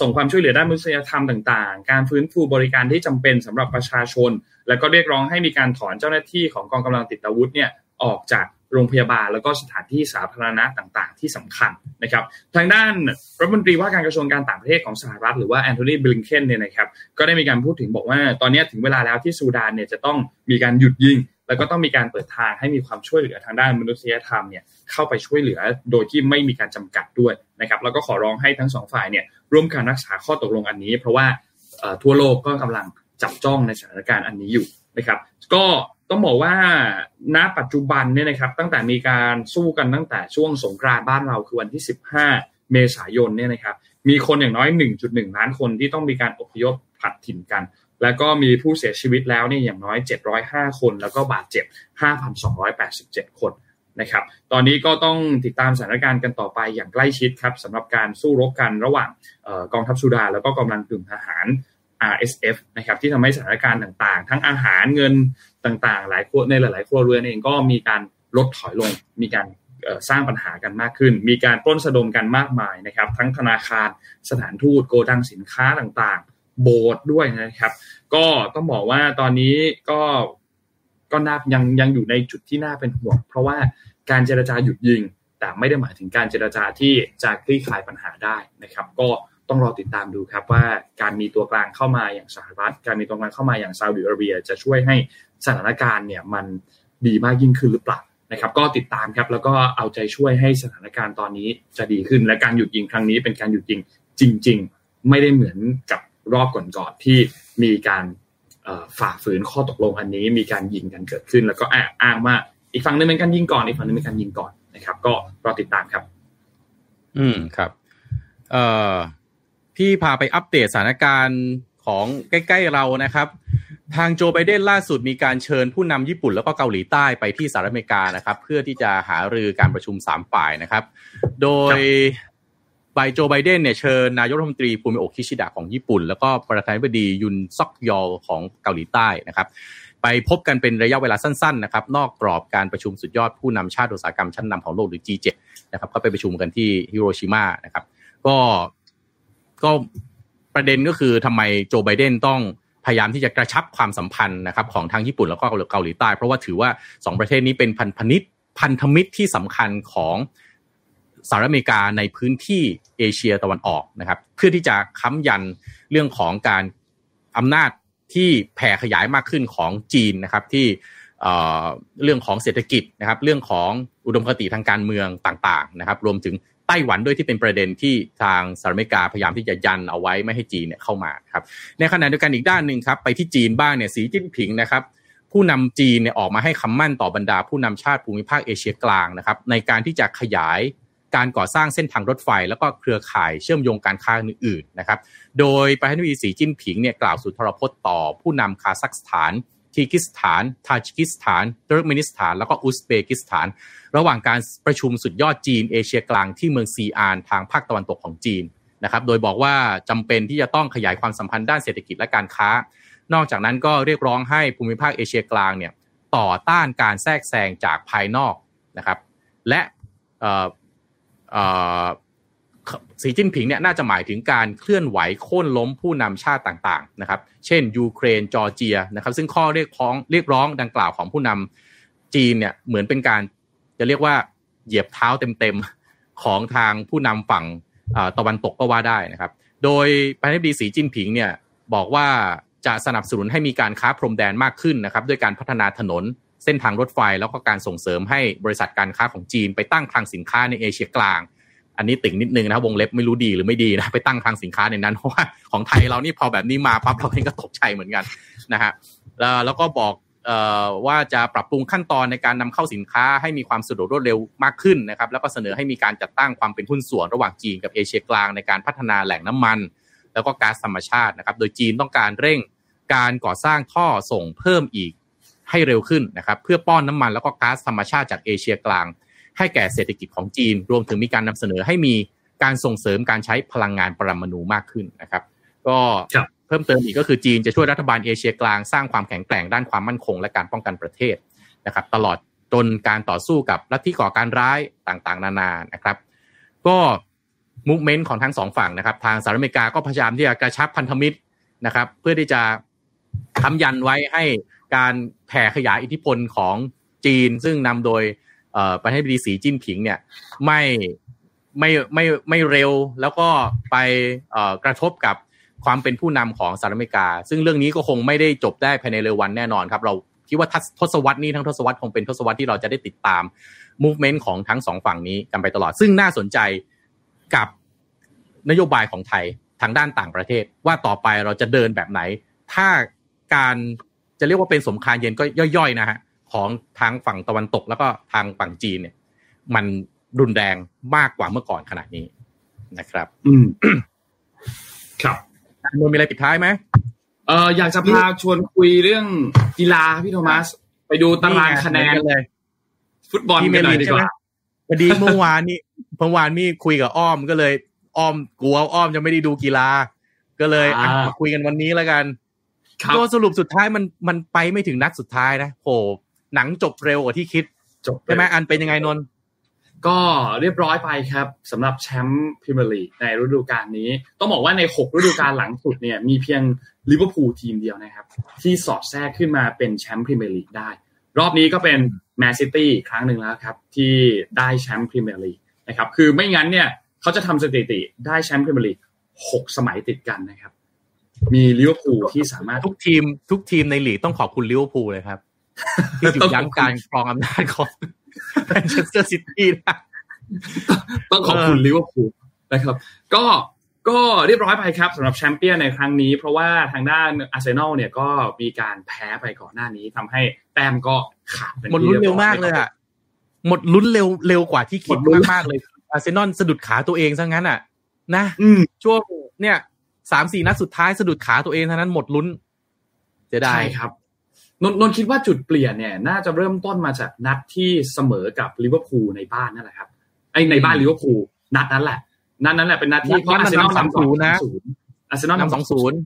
ส่งความช่วยเหลือด้านมนุษยธรรมต่างๆ การฟื้นฟูบริการที่จำเป็นสำหรับประชาชน แล้วก็เรียกร้องให้มีการถอนเจ้าหน้าที่ของกองกำลังติดอาวุธเนี่ยออกจาก โรงพยาบาล แล้วก็สถานที่สาธารณะต่างๆ ที่สำคัญนะครับ ทางด้านรัฐมนตรีว่าการกระทรวงการต่างประเทศของสหรัฐหรือว่าแอนโทนีบลิงเคนเนี่ยนะครับก็ได้มีการพูดถึงบอกว่าตอนนี้ถึงเวลาแล้วที่ซูดานเนี่ยจะต้องมีการหยุดยิง แล้วก็ต้องมีการเปิดทางให้มีความช่วยเหลือทางด้านมนุษยธรรมเนี่ยเข้าไปช่วยเหลือโดยที่ไม่มีการจำกัดด้วยนะครับแล้วก็ขอร้องให้ทั้งสองฝ่ายเนี่ยร่วมกันรักษาข้อตกลงอันนี้ เพราะว่าทั่วโลกก็กำลังจับจ้องในสถานการณ์อันนี้อยู่นะครับ ก็ ต้องบอกว่าณปัจจุบันเนี่ยนะครับตั้งแต่มีการสู้กันตั้งแต่ช่วงสงกรานต์บ้านเราคือวันที่ 15 เมษายนเนี่ยนะครับมีคนอย่างน้อย 1.1 ล้านคนที่ต้องมีการอพยพผัดถิ่นกัน แล้วก็มีผู้เสียชีวิตแล้วเนี่ยอย่างน้อย 705 คน แล้วก็บาดเจ็บ 5,287 คนนะครับตอนนี้ก็ต้องติดตามสถานการณ์กันต่อไปอย่างใกล้ชิดครับสำหรับการสู้รบกันระหว่างกองทัพสุดา แล้วก็กำลังกึ่งทหาร RSF นะครับที่ทำให้สถานการณ์ต่างๆ ทั้งอาหารเงินต่างๆ หลายครัวในหลาย ๆ ครัวเรือนเองก็มีการลดถอยลง มีการสร้างปัญหากันมากขึ้น มีการปล้นสะดมกันมากมายนะครับ ทั้งธนาคารสถานทูตโกดังสินค้าต่างๆ โบสด้วยนะครับ ก็ต้องบอกว่าตอนนี้ก็ก็น่ายังยังอยู่ในจุดที่น่าเป็นห่วง เพราะว่าการเจรจาหยุดยิง แต่ไม่ได้หมายถึงการเจรจาที่จะคลี่คลายปัญหาได้นะครับ ก็ ต้องรอติดตามดูครับว่าการมีตัวกลางเข้ามาอย่างสหรัฐ การมีตัวกลางเข้ามาอย่างซาอุดิอาระเบีย จะช่วยให้สถานการณ์เนี่ยมันดีมากยิ่งขึ้นหรือเปล่านะครับ ก็ติดตามครับแล้วก็เอาใจช่วยให้สถานการณ์ตอนนี้จะดีขึ้น และการหยุดยิงครั้งนี้เป็นการหยุดยิงจริง ๆ ไม่ได้เหมือนกับรอบก่อนๆที่มีการฝ่าฝืนข้อตกลงอันนี้ มีการยิงกันเกิดขึ้น แล้วก็อ้างว่าอีกฝั่งนึงเป็นการยิงก่อนอีกฝั่งนึงเป็นการยิงก่อนนะครับ ก็รอติดตามครับ อืมครับ เอ่อ ที่พาไปอัปเดตสถานการณ์ของใกล้ๆเรานะครับ ทางโจไบเดนล่าสุดมีการเชิญผู้นำญี่ปุ่นแล้วก็เกาหลีใต้ไปที่สหรัฐอเมริกานะครับ เพื่อที่จะหารือการประชุมสามฝ่ายนะครับ โดยไบโจไบเดนเนี่ยเชิญนายกรัฐมนตรีภูมิโอคิชิดะของญี่ปุ่น แล้วก็ประธานาธิบดียุนซอกยอลของเกาหลีใต้นะครับ ไปพบกันเป็นระยะเวลาสั้นๆนะครับ นอกกรอบการประชุมสุดยอดผู้นำชาติอุตสาหกรรมชั้นนำของโลกหรือ G7 นะครับก็ไปประชุมกันที่ฮิโรชิมานะครับ ก็ ก็ประเด็นก็คือทำไมโจไบเดนต้องพยายามที่จะกระชับความสัมพันธ์นะครับของทางญี่ปุ่นแล้วก็เกาหลีใต้ เพราะว่าถือว่าสองประเทศนี้เป็นพันธมิตรพันธมิตรที่สำคัญของสหรัฐอเมริกาในพื้นที่เอเชียตะวันออกนะครับ เพื่อที่จะค้ำยันเรื่องของการอำนาจที่แผ่ขยายมากขึ้นของจีนนะครับที่เรื่องของเศรษฐกิจนะครับ เรื่องของอุดมคติทางการเมืองต่างๆนะครับ รวมถึง ไต้หวันด้วยที่เป็นประเด็นที่ทางสหรัฐอเมริกาพยายามที่จะยันเอาไว้ไม่ให้จีนเนี่ยเข้ามาครับในขณะเดียวกันอีกด้านหนึ่งครับไปที่จีนบ้างเนี่ยสีจิ้นผิงนะครับผู้นำจีนเนี่ยออกมาให้คำมั่นต่อบรรดาผู้นำชาติภูมิภาคเอเชียกลางนะครับในการที่จะขยายการก่อสร้างเส้นทางรถไฟ แล้วก็เครือข่ายเชื่อมโยงการค้าอื่นๆนะครับ โดยประธานาธิบดีสีจิ้นผิงเนี่ยกล่าวสุนทรพจน์ต่อผู้นำคาซัคสถาน คีกิสถาน ทาจิกิสถานตุรกเมนิสถาน แล้วก็อุซเบกิสถาน ระหว่างการประชุมสุดยอดจีนเอเชียกลางที่เมืองซีอานทางภาคตะวันตกของจีนนะครับ โดยบอกว่าจำเป็นที่จะต้องขยายความสัมพันธ์ด้านเศรษฐกิจและการค้า นอกจากนั้นก็เรียกร้องให้ภูมิภาคเอเชียกลางเนี่ยต่อต้านการแทรกแซงจากภายนอกนะครับ และ สีจิ้นผิงเนี่ยน่าจะหมายถึงการเคลื่อนไหวโค่นล้มผู้นำชาติต่างๆนะครับเช่น ยูเครนจอร์เจียนะครับซึ่งข้อเรียกร้องเรียกร้องดังกล่าวของผู้นำจีนเนี่ยเหมือนเป็นการจะเรียกว่าเหยียบเท้าเต็มๆของทางผู้นำฝั่งตะวันตกก็ว่าได้นะครับ โดยประธานาธิบดีสีจิ้นผิงเนี่ยบอกว่าจะสนับสนุนให้มีการค้าพรมแดนมากขึ้นนะครับด้วยการพัฒนาถนนเส้นทางรถไฟ แล้วก็การส่งเสริมให้บริษัทการค้าของจีนไปตั้งคลังสินค้าในเอเชียกลาง อันนี้ติ่งนิดนึงนะวงเล็บไม่รู้ดีหรือไม่ดีนะไปตั้งคลังสินค้าในนั้นเพราะว่าของไทยเรานี่พอแบบนี้มาปั๊บเราเองก็ตกใจเหมือนกันนะฮะแล้วก็บอกว่าจะปรับปรุงขั้นตอนในการนำเข้าสินค้าให้มีความสะดวกรวดเร็วมากขึ้นนะครับ แล้วก็เสนอให้มีการจัดตั้งความเป็นหุ้นส่วนระหว่างจีนกับเอเชียกลางในการพัฒนาแหล่งน้ำมัน แล้วก็ก๊าซธรรมชาตินะครับ โดยจีนต้องการเร่งการก่อสร้างท่อส่งเพิ่มอีกให้เร็วขึ้นนะครับ เพื่อป้อนน้ามันแล้วก็ก๊าซธรรมชาติจากเอเชียกลาง ให้แก่เศรษฐกิจของจีน รวมถึงมีการนำเสนอให้มีการส่งเสริมการใช้พลังงานปรมาณูมากขึ้นนะครับ ก็เพิ่มเติมอีกก็คือจีนจะช่วยรัฐบาลเอเชียกลางสร้างความแข็งแกร่งด้านความมั่นคง และการป้องกันประเทศนะครับ ตลอดจนการต่อสู้กับลัทธิก่อการร้ายต่างๆ นานานะครับ ก็มุกเมนต์ของทั้งสองฝั่งนะครับ ทางสหรัฐอเมริกาก็พยายามที่จะกระชับพันธมิตรนะครับ เพื่อที่จะทำยันไว้ให้การแผ่ขยายอิทธิพลของจีน ซึ่งนำโดย ประธานาธิบดีสีจิ้นผิงเนี่ยไม่ไม่ไม่ไม่เร็วแล้วก็ไปกระทบกับความเป็นผู้นำของสหรัฐอเมริกา ซึ่งเรื่องนี้ก็คงไม่ได้จบได้ภายในเร็ววันแน่นอนครับ เราคิดว่าทศวรรษนี้ทั้งทศวรรษคงเป็นทศวรรษที่เราจะได้ติดตาม movement ของทั้งสองฝั่งนี้กันไปตลอด ซึ่งน่าสนใจกับนโยบายของไทยทางด้านต่างประเทศ ว่าต่อไปเราจะเดินแบบไหน ถ้าการจะเรียกว่าเป็นสงคามเย็นก็ย่อยๆนะฮะ ของทางฝั่งตะวันตก แล้วก็ทางฝั่งจีนเนี่ย มันรุนแรงมากกว่าเมื่อก่อนขนาดนี้นะครับ อืมครับนนมีอะไรปิดท้ายไหมเอออยากจะพาชวนคุยเรื่องกีฬาพี่โทมัส ไปดูตารางคะแนนเลย ฟุตบอลกันหน่อยดีกว่าพอดีเมื่อวานนี้เมื่อวานนี้คุยกับอ้อมก็เลย อ้อมกลัวอ้อมจะไม่ได้ดูกีฬา ก็เลยมาคุยกันวันนี้แล้วกันก็สรุปสุดท้ายมันมันไปไม่ถึงนัดสุดท้ายนะโห หนังจบเร็วกว่าที่คิดจบใช่ไหมอันเป็นยังไงนนก็เรียบร้อยไปครับสำหรับแชมป์พรีเมียร์ลีกในฤดูกาลนี้ ต้องบอกว่าใน 6 ฤดูกาลหลังสุดเนี่ยมีเพียงลิเวอร์พูลทีมเดียวนะครับ ที่สอดแทรกขึ้นมาเป็นแชมป์พรีเมียร์ลีกได้ รอบนี้ก็เป็นแมนซิตี้ครั้งหนึ่งแล้วครับ ที่ได้แชมป์พรีเมียร์ลีกนะครับคือไม่งั้นเนี่ยเขาจะทำสถิติได้แชมป์พรีเมียร์ลีกหกสมัยติดกันนะครับ มีลิเวอร์พูลที่สามารถทุกทีม ทุกทีมในลีกต้องขอบคุณลิเวอร์พูลเลยครับ ที่หยุดยั้งการครองอำนาจของแมนเชสเตอร์ซิตี้นะต้องขอบคุณลิเวอร์พูลนะครับ ก็ก็เรียบร้อยไปครับสำหรับแชมเปี้ยนในครั้งนี้ เพราะว่าทางด้านอาร์เซนอลเนี่ยก็มีการแพ้ไปก่อนหน้านี้ทำให้แต้มก็ขาดหมดลุ้นเร็วมากเลยอะหมดลุ้นเร็วเร็วกว่าที่คิดมากๆเลยอาร์เซนอลสะดุดขาตัวเองซะงั้นอะ นะช่วงเนี่ยสามสี่นัดสุดท้ายสะดุดขาตัวเองเท่านั้นหมดลุ้นจะได้ครับ นนนคิดว่าจุดเปลี่ยนเนี่ย น่าจะเริ่มต้นมาจากนัดที่เสมอกับลิเวอร์พูลในบ้านนั่นแหละครับไอในบ้านลิเวอร์พูลนัดนั้นแหละ นัดนั้นแหละเป็นนัดที่เพราะอาร์เซนอลนำสองศูนย์นะอาร์เซนอลนำสองศูนย์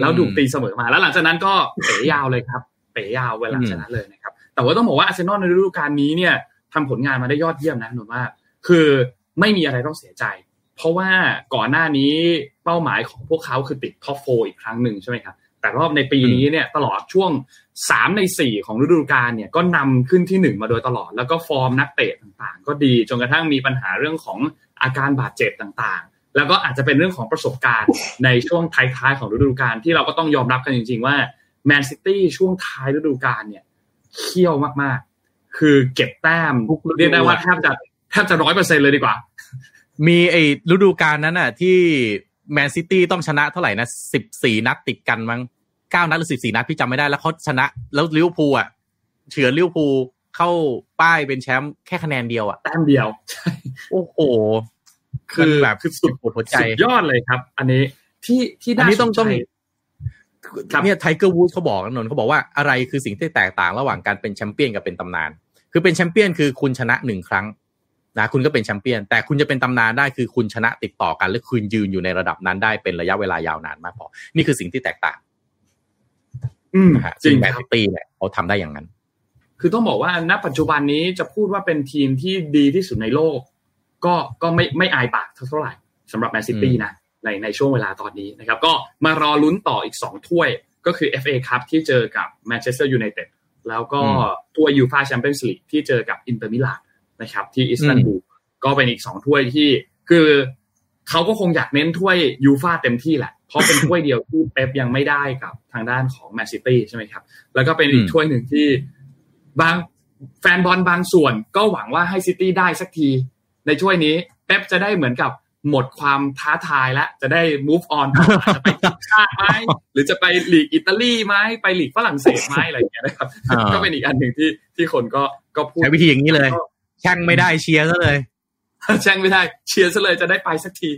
แล้วถูกตีเสมอมา แล้วหลังจากนั้นก็เป๋ยาวเลยครับ เป๋ยาวเวลาชนะเลยนะครับ แต่ว่าต้องบอกว่าอาร์เซนอลในฤดูกาลนี้เนี่ยทำผลงานมาได้ยอดเยี่ยมนะผมว่า คือไม่มีอะไรต้องเสียใจ เพราะว่าก่อนหน้านี้เป้าหมายของพวกเขาคือติด top four อีกครั้งหนึ่งใช่ไหมครับ แต่รอบในปีนี้เนี่ยตลอดช่วง 3 ใน 4 ของฤดูกาลเนี่ยก็นำขึ้นที่ 1 มาโดยตลอด แล้วก็ฟอร์มนักเตะต่างๆ ก็ดีจนกระทั่งมีปัญหาเรื่องของอาการบาดเจ็บต่างๆ แล้วก็อาจจะเป็นเรื่องของประสบการณ์ในช่วงท้ายๆของฤดูกาลที่เราก็ต้องยอมรับกันจริง ๆ ว่าแมนซิตี้ช่วงท้ายฤดูกาลเนี่ยเขี้ยวมากๆ คือเก็บแต้มเรียกได้ว่าแทบจะแทบจะร้อยเปอร์เซ็นต์เลยดีกว่า มีไอ้ฤดูกาลนั้นน่ะที่ แมนซิตี้ต้องชนะเท่าไหร่นะสิบสี่นัดติดกันมั้งเก้านัดหรือสิบสี่นัดพี่จำไม่ได้แล้วเขาชนะ แล้วลิเวอร์พูลอะเฉือนลิเวอร์พูลเข้าป้ายเป็นแชมป์แค่คะแนนเดียวอะแต้มเดียวใช่โอ้โห คือมันแบบคือสุดปวดหัวใจสุดยอดเลยครับ อันนี้ที่ที่อันน่านี้สต้องนใจต้องครับเนี่ยไทเกอร์วูดเขาบอกนะนนท์เขาบอกว่าอะไรคือสิ่งที่แตกต่างระหว่างการเป็นแชมเปี้ยนกับเป็นตำนาน คือเป็นแชมเปี้ยนคือคุณชนะหนึ่งครั้ง นะคุณก็เป็นแชมเปี้ยน แต่คุณจะเป็นตำนานได้คือคุณชนะติดต่อกัน และคุณยืนอยู่ในระดับนั้นได้เป็นระยะเวลายาวนานมากพอ นี่คือสิ่งที่แตกต่าง อืมนะฮะจริซึ่งงแมนครัซิบตี้เนี่ยเขาทำได้อย่างนั้น คือต้องบอกว่าณปัจจุบันนี้จะพูดว่าเป็นทีมที่ดีที่สุดในโลก ก็ก็ไม่ไม่อายปากเท่าไหร่สำหรับแมนซิตี้นะในในช่วงเวลาตอนนี้นะครับ ก็มารอลุ้นต่ออีก2ถ้วย ก็คือ FA คัพที่เจอกับแมนเชสเตอร์ยูไนเต็ดแล้วก็อืมถ้วยยูฟาแชมเปี้ยนส์ลีกที่เจอกับอินเตอร์มิลาน นะครับ ที่อิสตันบูลก็เป็นอีก2ถ้วยที่คือเขาก็คงอยากเน้นถ้วยยูฟาเต็มที่แหละ เพราะเป็นถ้วยเดียวที่เป๊ปยังไม่ได้กับทางด้านของแมนซิตี้ใช่ไหมครับ แล้วก็เป็นอีกอืมถ้วยหนึ่งที่บางแฟนบอลบางส่วนก็หวังว่าให้ซิตี้ได้สักที ในถ้วยนี้เป๊ปจะได้เหมือนกับหมดความท้าทายแล้วจะได้ move on ต่อจะไปทีมชาติไหมหรือจะไปลีกอิตาลีไหมไปลีกฝรั่งเศสไหมอะไรอย่างเงี้ยนะครับอ่าก็เป็นอีกอันหนึ่งที่ที่คนก็ก็พูดใช้วิธีอย่างนี้เลย แช่งไม่ได้เชียร์ซะเลยแช่งไม่ได้เชียร์ซะเลยจะได้ไปสักที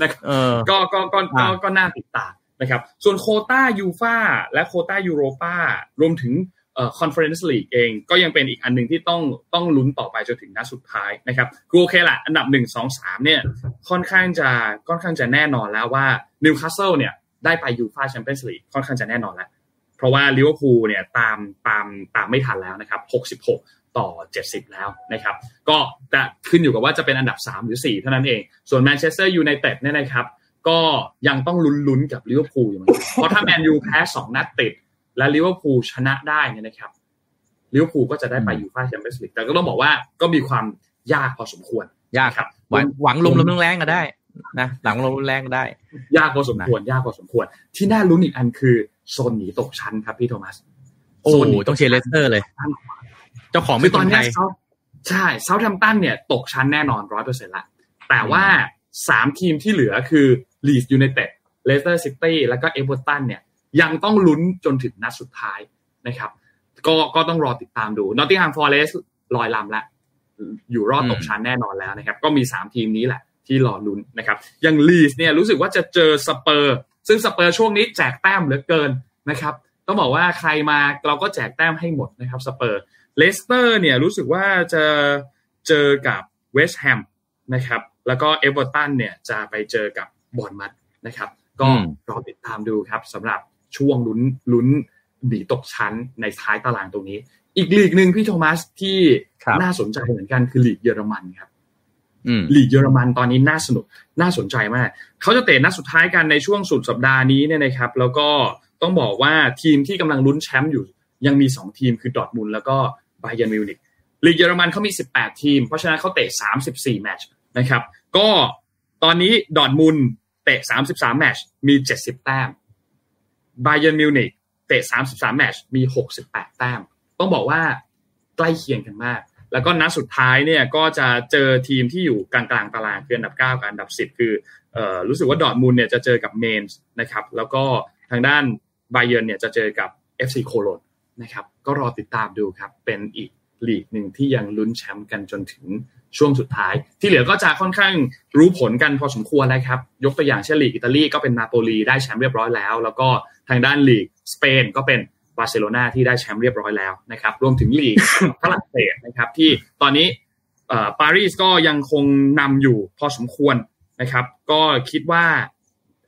นะครับเออก็ก็ก็ก็อ่าก็น่าติดตามนะครับ ส่วนโควต้ายูฟาและโควต้ายูโรปารวมถึงเอ่อคอนเฟอเรนซ์ลีกเองก็ยังเป็นอีกอันหนึ่งที่ต้องต้องลุ้นต่อไปจนถึงนัดสุดท้ายนะครับคือโอเคแหละอันดับหนึ่งสองสามเนี่ยค่อนข้างจะค่อนข้างจะแน่นอนแล้วว่านิวคาสเซิลเนี่ยได้ไปยูฟาแชมเปี้ยนส์ลีกค่อนข้างจะแน่นอนแล้ว เพราะว่าลิเวอร์พูลเนี่ยตามตามตามไม่ทันแล้วนะครับ 66 ต่อ 70 แล้วนะครับ ก็จะขึ้นอยู่กับว่าจะเป็นอันดับ 3 หรือ 4 เท่านั้นเอง ส่วนแมนเชสเตอร์ยูไนเต็ดเนี่ยนะครับ ก็ยังต้องลุ้นๆกับลิเวอร์พูลอยู่เหมือนกันเพราะถ้าแมนยูแพ้2นัดติด และลิเวอร์พูลชนะได้เนี่ยนะครับลิเวอร์พูลก็จะได้ไปยูฟ่าแชมเปี้ยนส์ลีกแต่ก็ต้องบอกว่าก็มีความยากพอสมควรยากนะครับหวังหวังลมลมแรงๆก็ได้นะหลังลมแรงก็ได้ ยากพอสมควร ยากพอสมควร ที่น่าลุ้นอีกอันคือโซนหนีตกชั้นครับพี่โทมัสโอ้โซนหนีต้องเชียร์เลสเตอร์เลย เจ้าของคืไม่อคตอนนไทเนี้ยยเซาใช่เซาท์แฮมป์ตันเนี่ย ตกชั้นแน่นอนร้อยเปอร์เซ็นต์ละแต่ว่าสามทีมที่เหลือคือลีดส์ยูไนเต็ดเลสเตอร์ซิตี้แล้วก็เอเวอร์ตันเนี่ย ยังต้องลุ้นจนถึงนัดสุดท้ายนะครับ ก็ก็ต้องรอติดตามดูนอตติง h ฮมฟอร์เรสลอยลำแล้วอยู่รอดตกชั้นแน่นอนแล้วนะครับ ก็มี3ทีมนี้แหละที่รอลุ้นนะครับอย่างลีดส์เนี่ยรู้สึกว่าจะเจอสเปอร์ ซึ่งสเปอร์ช่วงนี้แจกแต้มเหลือเกินนะครับ ต้องบอกว่าใครมาเราก็แจกแต้มให้หมดนะครับสเปอร์ เลสเตอร์เนี่ยรู้สึกว่าจะเจอกับเวสต์แฮมนะครับแล้วก็เอเวอร์ตันเนี่ยจะไปเจอกับบอร์นมัธนะครับ ก็อืมรอติดตามดูครับสำหรับช่วงลุ้นลุ้นหนีตกชั้นในท้ายตารางตรงนี้ อีกลีกหนึ่งพี่โทมัสที่ครับน่าสนใจเหมือนกันคือลีกเยอรมันครับอืมลีกเยอรมันตอนนี้น่าสนุกน่าสนใจมาก เขาจะเตะนัดสุดท้ายกันในช่วงสุดสัปดาห์นี้เนี่ยนะครับ แล้วก็ต้องบอกว่าทีมที่กำลังลุ้นแชมป์อยู่ ยังมี 2 ทีมคือดอร์ทมุนด์แล้วก็ ไบเย r n มิวนิกลีกเยอรมันเขามี 18 ทีม เพราะฉะนั้นเขาเตะ 34 แมตช์นะครับ ก็ตอนนี้ดอร์ทมุนด์เตะ 33 แมตช์มี 70 แต้มไบเย r n มิวนิกเตะ 33 แมตช์มี 68 แต้ม ต้องบอกว่าใกล้เคียงกันมาก แล้วก็นัดสุดท้ายเนี่ยก็จะเจอทีมที่อยู่กลางกลางตารางคืออันดับ 9 กับอันดับ 10 คือออรู้สึกว่าดอทมุนเนี่ยจะเจอกับเมนส์นะครับ แล้วก็ทางด้านไบเย r n เนี่ยจะเจอกับ FC โคโลนนะครับ ก็รอติดตามดูครับ เป็นอีกลีกหนึ่งที่ยังลุ้นแชมป์กันจนถึงช่วงสุดท้าย ที่เหลือก็จะค่อนข้างรู้ผลกันพอสมควรแล้วครับ ยกตัวอย่างเช่นลีกอิตาลีก็เป็นนาโปลีได้แชมป์เรียบร้อยแล้ว แล้วก็ทางด้านลีกสเปนก็เป็นบาร์เซโลนาที่ได้แชมป์เรียบร้อยแล้วนะครับรวมถึงลีกฝรั่งเศสนะครับที่ตอนนี้ปารีสก็ยังคงนำอยู่พอสมควรนะครับ ก็คิดว่า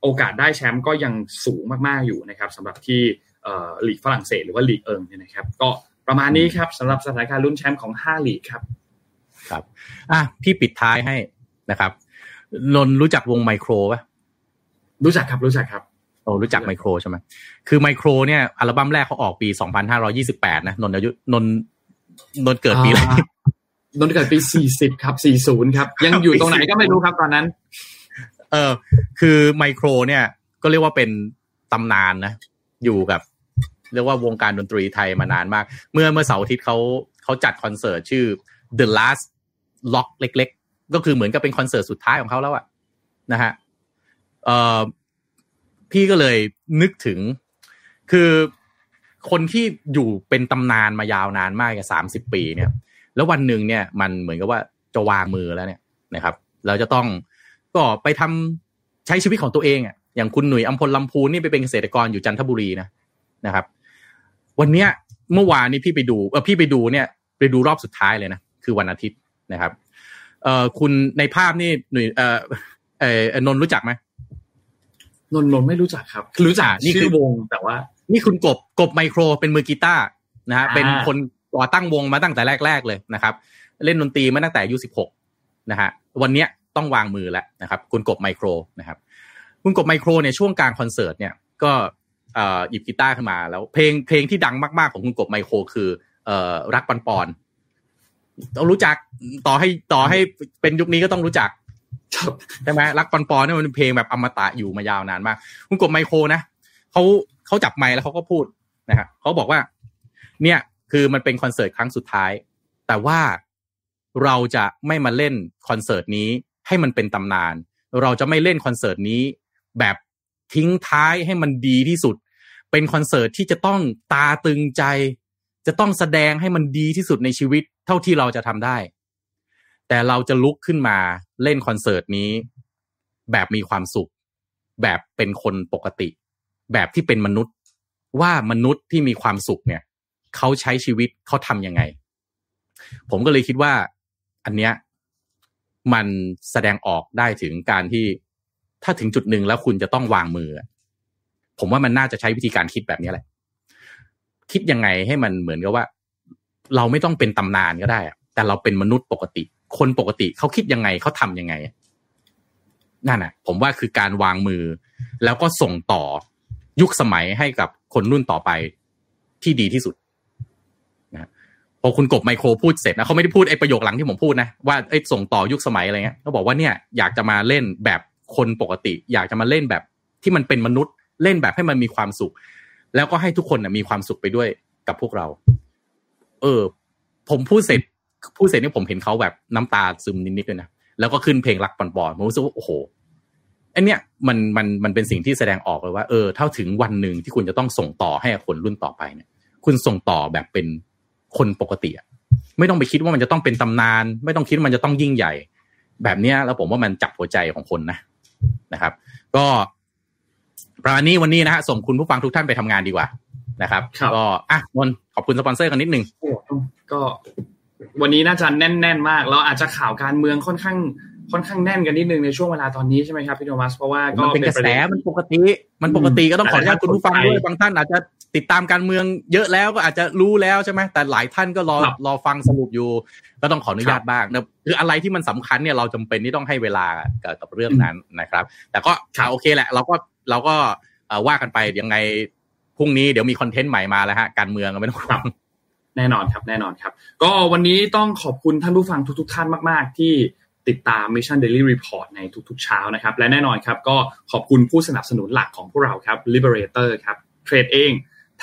โอกาสได้แชมป์ก็ยังสูงมากๆอยู่นะครับสำหรับที่ ลีกฝรั่งเศสหรือว่าลีกเอิงเนี่ยนะครับ ก็ประมาณนี้ครับสำหรับสถานการณ์ลุ้นแชมป์ของ5ลีกครับ ครับ อะพี่ปิดท้ายให้นะครับนนรู้จักวงไมโครป่ะรู้จักครับรู้จักครับโอ้รู้จักไมโครใช่ไหมคือไมโครเนี่ยอัลบั้มแรกเขาออกปี 2528 นะนนอายุนนนนเกิดปีอะไรนนเกิดปี 40 ครับ 40 ครับ ยังอยู่ตรงไหนก็ไม่รู้ครับตอนนั้น เออคือไมโครเนี่ย ก็เรียกว่าเป็นตำนานนะ อยู่กับ เรียกว่าวงการดนตรีไทยมานานมาก เมื่อเมื่อเสาร์อาทิตย์เขาเขาจัดคอนเสิร์ตชื่อ The Last Lock เล็ก ๆ ก็คือเหมือนกับเป็นคอนเสิร์ตสุดท้ายของเขาแล้วอะนะฮะเอ่อพี่ก็เลยนึกถึง คือคนที่อยู่เป็นตำนานมายาวนานมากสามสิบปีเนี่ย แล้ววันหนึ่งเนี่ย มันเหมือนกับว่าจะวางมือแล้วเนี่ยนะครับ เราจะต้องก็ไปทำใช้ชีวิตของตัวเองอะอย่างคุณหนุ่ยอัมพลลำพูนนี่ไปเป็นเกษตรกรอยู่จันทบุรีนะนะครับ วันเนี้ยเมื่อวานนี้พี่ไปดูเออพี่ไปดูเนี่ย ไปดูรอบสุดท้ายเลยนะคือวันอาทิตย์นะครับ เอ่อคุณในภาพนี่หนุ่ยเอ่อเอ่อนนท์รู้จักไหมนนนนไม่รู้จักครับ รู้จักนี่คือชื่อวงแต่ว่า นี่คุณกบกบไมโครเป็นมือกีตาร์นะฮะอ่าเป็นคนก่อตั้งวงมาตั้งแต่แรก ๆ เลยนะครับ เล่นดนตรีมาตั้งแต่อายุสิบหกนะฮะวันเนี้ยต้องวางมือแล้วนะครับ คุณกบไมโครนะครับ คุณกบไมโครเนี่ยช่วงกลางคอนเสิร์ตเนี่ยก็เอ่อ หยิบกีตาร์ขึ้นมาแล้ว เพลงเพลงที่ดังมากๆของคุณกบไมโคร คือเอ่อรักปันปอนต้องรู้จักต่อให้ต่อให้เป็นยุคนี้ก็ต้องรู้จักครับใช่ไหมรักปอนปอนเนี่ยมันเป็นเพลงแบบอมตะอยู่มายาวนานมาก คุณกบไมโครนะเขาเขาจับไมค์แล้วเขาก็พูดนะฮะเขาบอกว่า เนี่ยคือมันเป็นคอนเสิร์ตครั้งสุดท้าย แต่ว่าเราจะไม่มาเล่นคอนเสิร์ตนี้ให้มันเป็นตำนาน เราจะไม่เล่นคอนเสิร์ตนี้แบบทิ้งท้ายให้มันดีที่สุด เป็นคอนเสิร์ตที่จะต้องตาตึงใจ จะต้องแสดงให้มันดีที่สุดในชีวิตเท่าที่เราจะทำได้ แต่เราจะลุกขึ้นมาเล่นคอนเสิร์ตนี้ แบบมีความสุข แบบเป็นคนปกติ แบบที่เป็นมนุษย์ ว่ามนุษย์ที่มีความสุขเนี่ยเขาใช้ชีวิตเขาทำยังไง ผมก็เลยคิดว่า อันเนี้ยมันแสดงออกได้ถึงการที่ถ้าถึงจุดหนึ่งแล้วคุณจะต้องวางมือ ผมว่ามันน่าจะใช้วิธีการคิดแบบนี้แหละ คิดยังไงให้มันเหมือนกับว่า เราไม่ต้องเป็นตำนานก็ได้ แต่เราเป็นมนุษย์ปกติ คนปกติเขาคิดยังไงเขาทำยังไงนั่นน่ะ ผมว่าคือการวางมือ แล้วก็ส่งต่อยุคสมัยให้กับคนรุ่นต่อไปที่ดีที่สุดนะพอคุณกบไมโครพูดเสร็จนะเขาไม่ได้พูดไอ้ประโยคหลังที่ผมพูดนะว่าไอ้ส่งต่อยุคสมัยอะไรเงี้ยเขาบอกว่าเนี่ยอยากจะมาเล่นแบบคนปกติ อยากจะมาเล่นแบบที่มันเป็นมนุษย์ เล่นแบบให้มันมีความสุข แล้วก็ให้ทุกคนนะมีความสุขไปด้วยกับพวกเรา เออ ผมพูดเสร็จพูดเสร็จนี่ผมเห็นเขาแบบน้ำตาซึมนิดๆด้วยนะแล้วก็ขึ้นเพลงรักปอนปอนผมรู้สึกว่าโอ้โหไอันเนี้ยมันมันมันเป็นสิ่งที่แสดงออกเลยว่าเออเท่าถึงวันหนึ่งที่คุณจะต้องส่งต่อให้คนรุ่นต่อไปเนี่ย คุณส่งต่อแบบเป็นคนปกติอะไม่ต้องไปคิดว่ามันจะต้องเป็นตำนาน ไม่ต้องคิดมันจะต้องยิ่งใหญ่ แบบเนี้ยแล้วผมว่ามันจับหัวใจของคนนะนะครับ ก็ ประมาณนี้วันนี้นะฮะส่งคุณผู้ฟังทุกท่านไปทำงานดีกว่านะครับครับก็อะนนท์ขอบคุณสปอนเซอร์กันนิดนึงโอ้ก็ วันนี้น่าจะแน่น ๆ มากแล้วอาจจะข่าวการเมืองค่อนข้างค่อนข้างแน่นกันนิดนึงในช่วงเวลาตอนนี้ใช่ไหมครับพี่โทมัสเพราะว่าก็มันเป็นกระแสด็มันปกติ มันปกติก็ต้องขออนุญาตคุณผู้ฟังด้วยบางท่านอาจจะติดตามการเมืองเยอะแล้วก็อาจจะรู้แล้วใช่ไหมแต่หลายท่านก็รอรอฟังสรุปอยู่ ก็ต้องขออนุญาตบ้างนะคืออะไรที่มันสำคัญเนี่ยเราจำเป็นที่ต้องให้เวลากับกับเรื่องนั้นนะครับ แต่ก็ข่าวโอเคแหละ เราก็ เราก็ว่ากันไปยังไงพรุ่งนี้เดี๋ยวมีคอนเทนต์ใหม่มาแล้วฮะการเมืองไม่ต้องห่วงแน่นอนครับแน่นอนครับ ก็วันนี้ต้องขอบคุณท่านผู้ฟังทุก ๆ ท่านมากๆ ที่ติดตาม Mission Daily Report ในทุกๆเช้านะครับ และแน่นอนครับ ก็ขอบคุณผู้สนับสนุนหลักของพวกเราครับ Liberator ครับเทรดเอง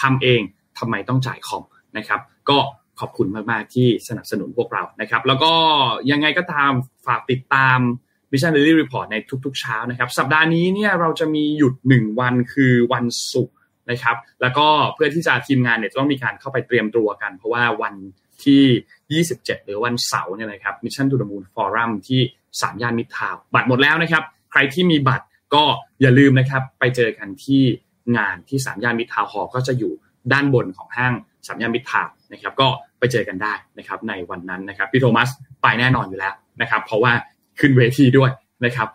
ทำเองทำไมต้องจ่ายคอมนะครับก็ขอบคุณมาก ๆ ที่สนับสนุนพวกเรานะครับ แล้วก็ยังไงก็ตามฝากติดตาม Mission Daily Report ในทุกๆเช้านะครับ สัปดาห์นี้เนี่ยเราจะมีหยุด 1 วันคือวันศุกร์นะครับ แล้วก็เพื่อที่จะทีมงานเนี่ยจะต้องมีการเข้าไปเตรียมตัวกัน เพราะว่าวันที่ 27 หรือวันเสาร์เนี่ยนะครับ Mission to the Moon Forum ที่สามย่านมิตรทาวบัตรหมดแล้วนะครับ ใครที่มีบัตรก็อย่าลืมนะครับ ไปเจอกันที่งานที่สามย่านมิตรทาวน์ฮอลล์ก็จะอยู่ด้านบนของห้างสามย่านมิตรทาวน์นะครับ ก็ไปเจอกันได้นะครับในวันนั้นนะครับพี่โทมัสไปแน่นอนอยู่แล้วนะครับ เพราะว่า ขึ้นเวทีด้วยนะครับ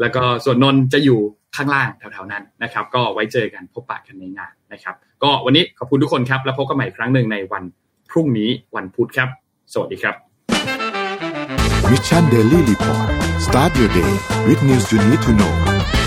แล้วก็ส่วนนนท์จะอยู่ข้างล่างแถวๆนั้นนะครับ ก็ไว้เจอกันพบปะกันในงานนะครับ ก็วันนี้ขอบคุณทุกคนครับ แล้วพบกันใหม่อีกครั้งหนึ่งในวันพรุ่งนี้วันพุธครับ สวัสดีครับ Mission Daily Report start your day with news you need to know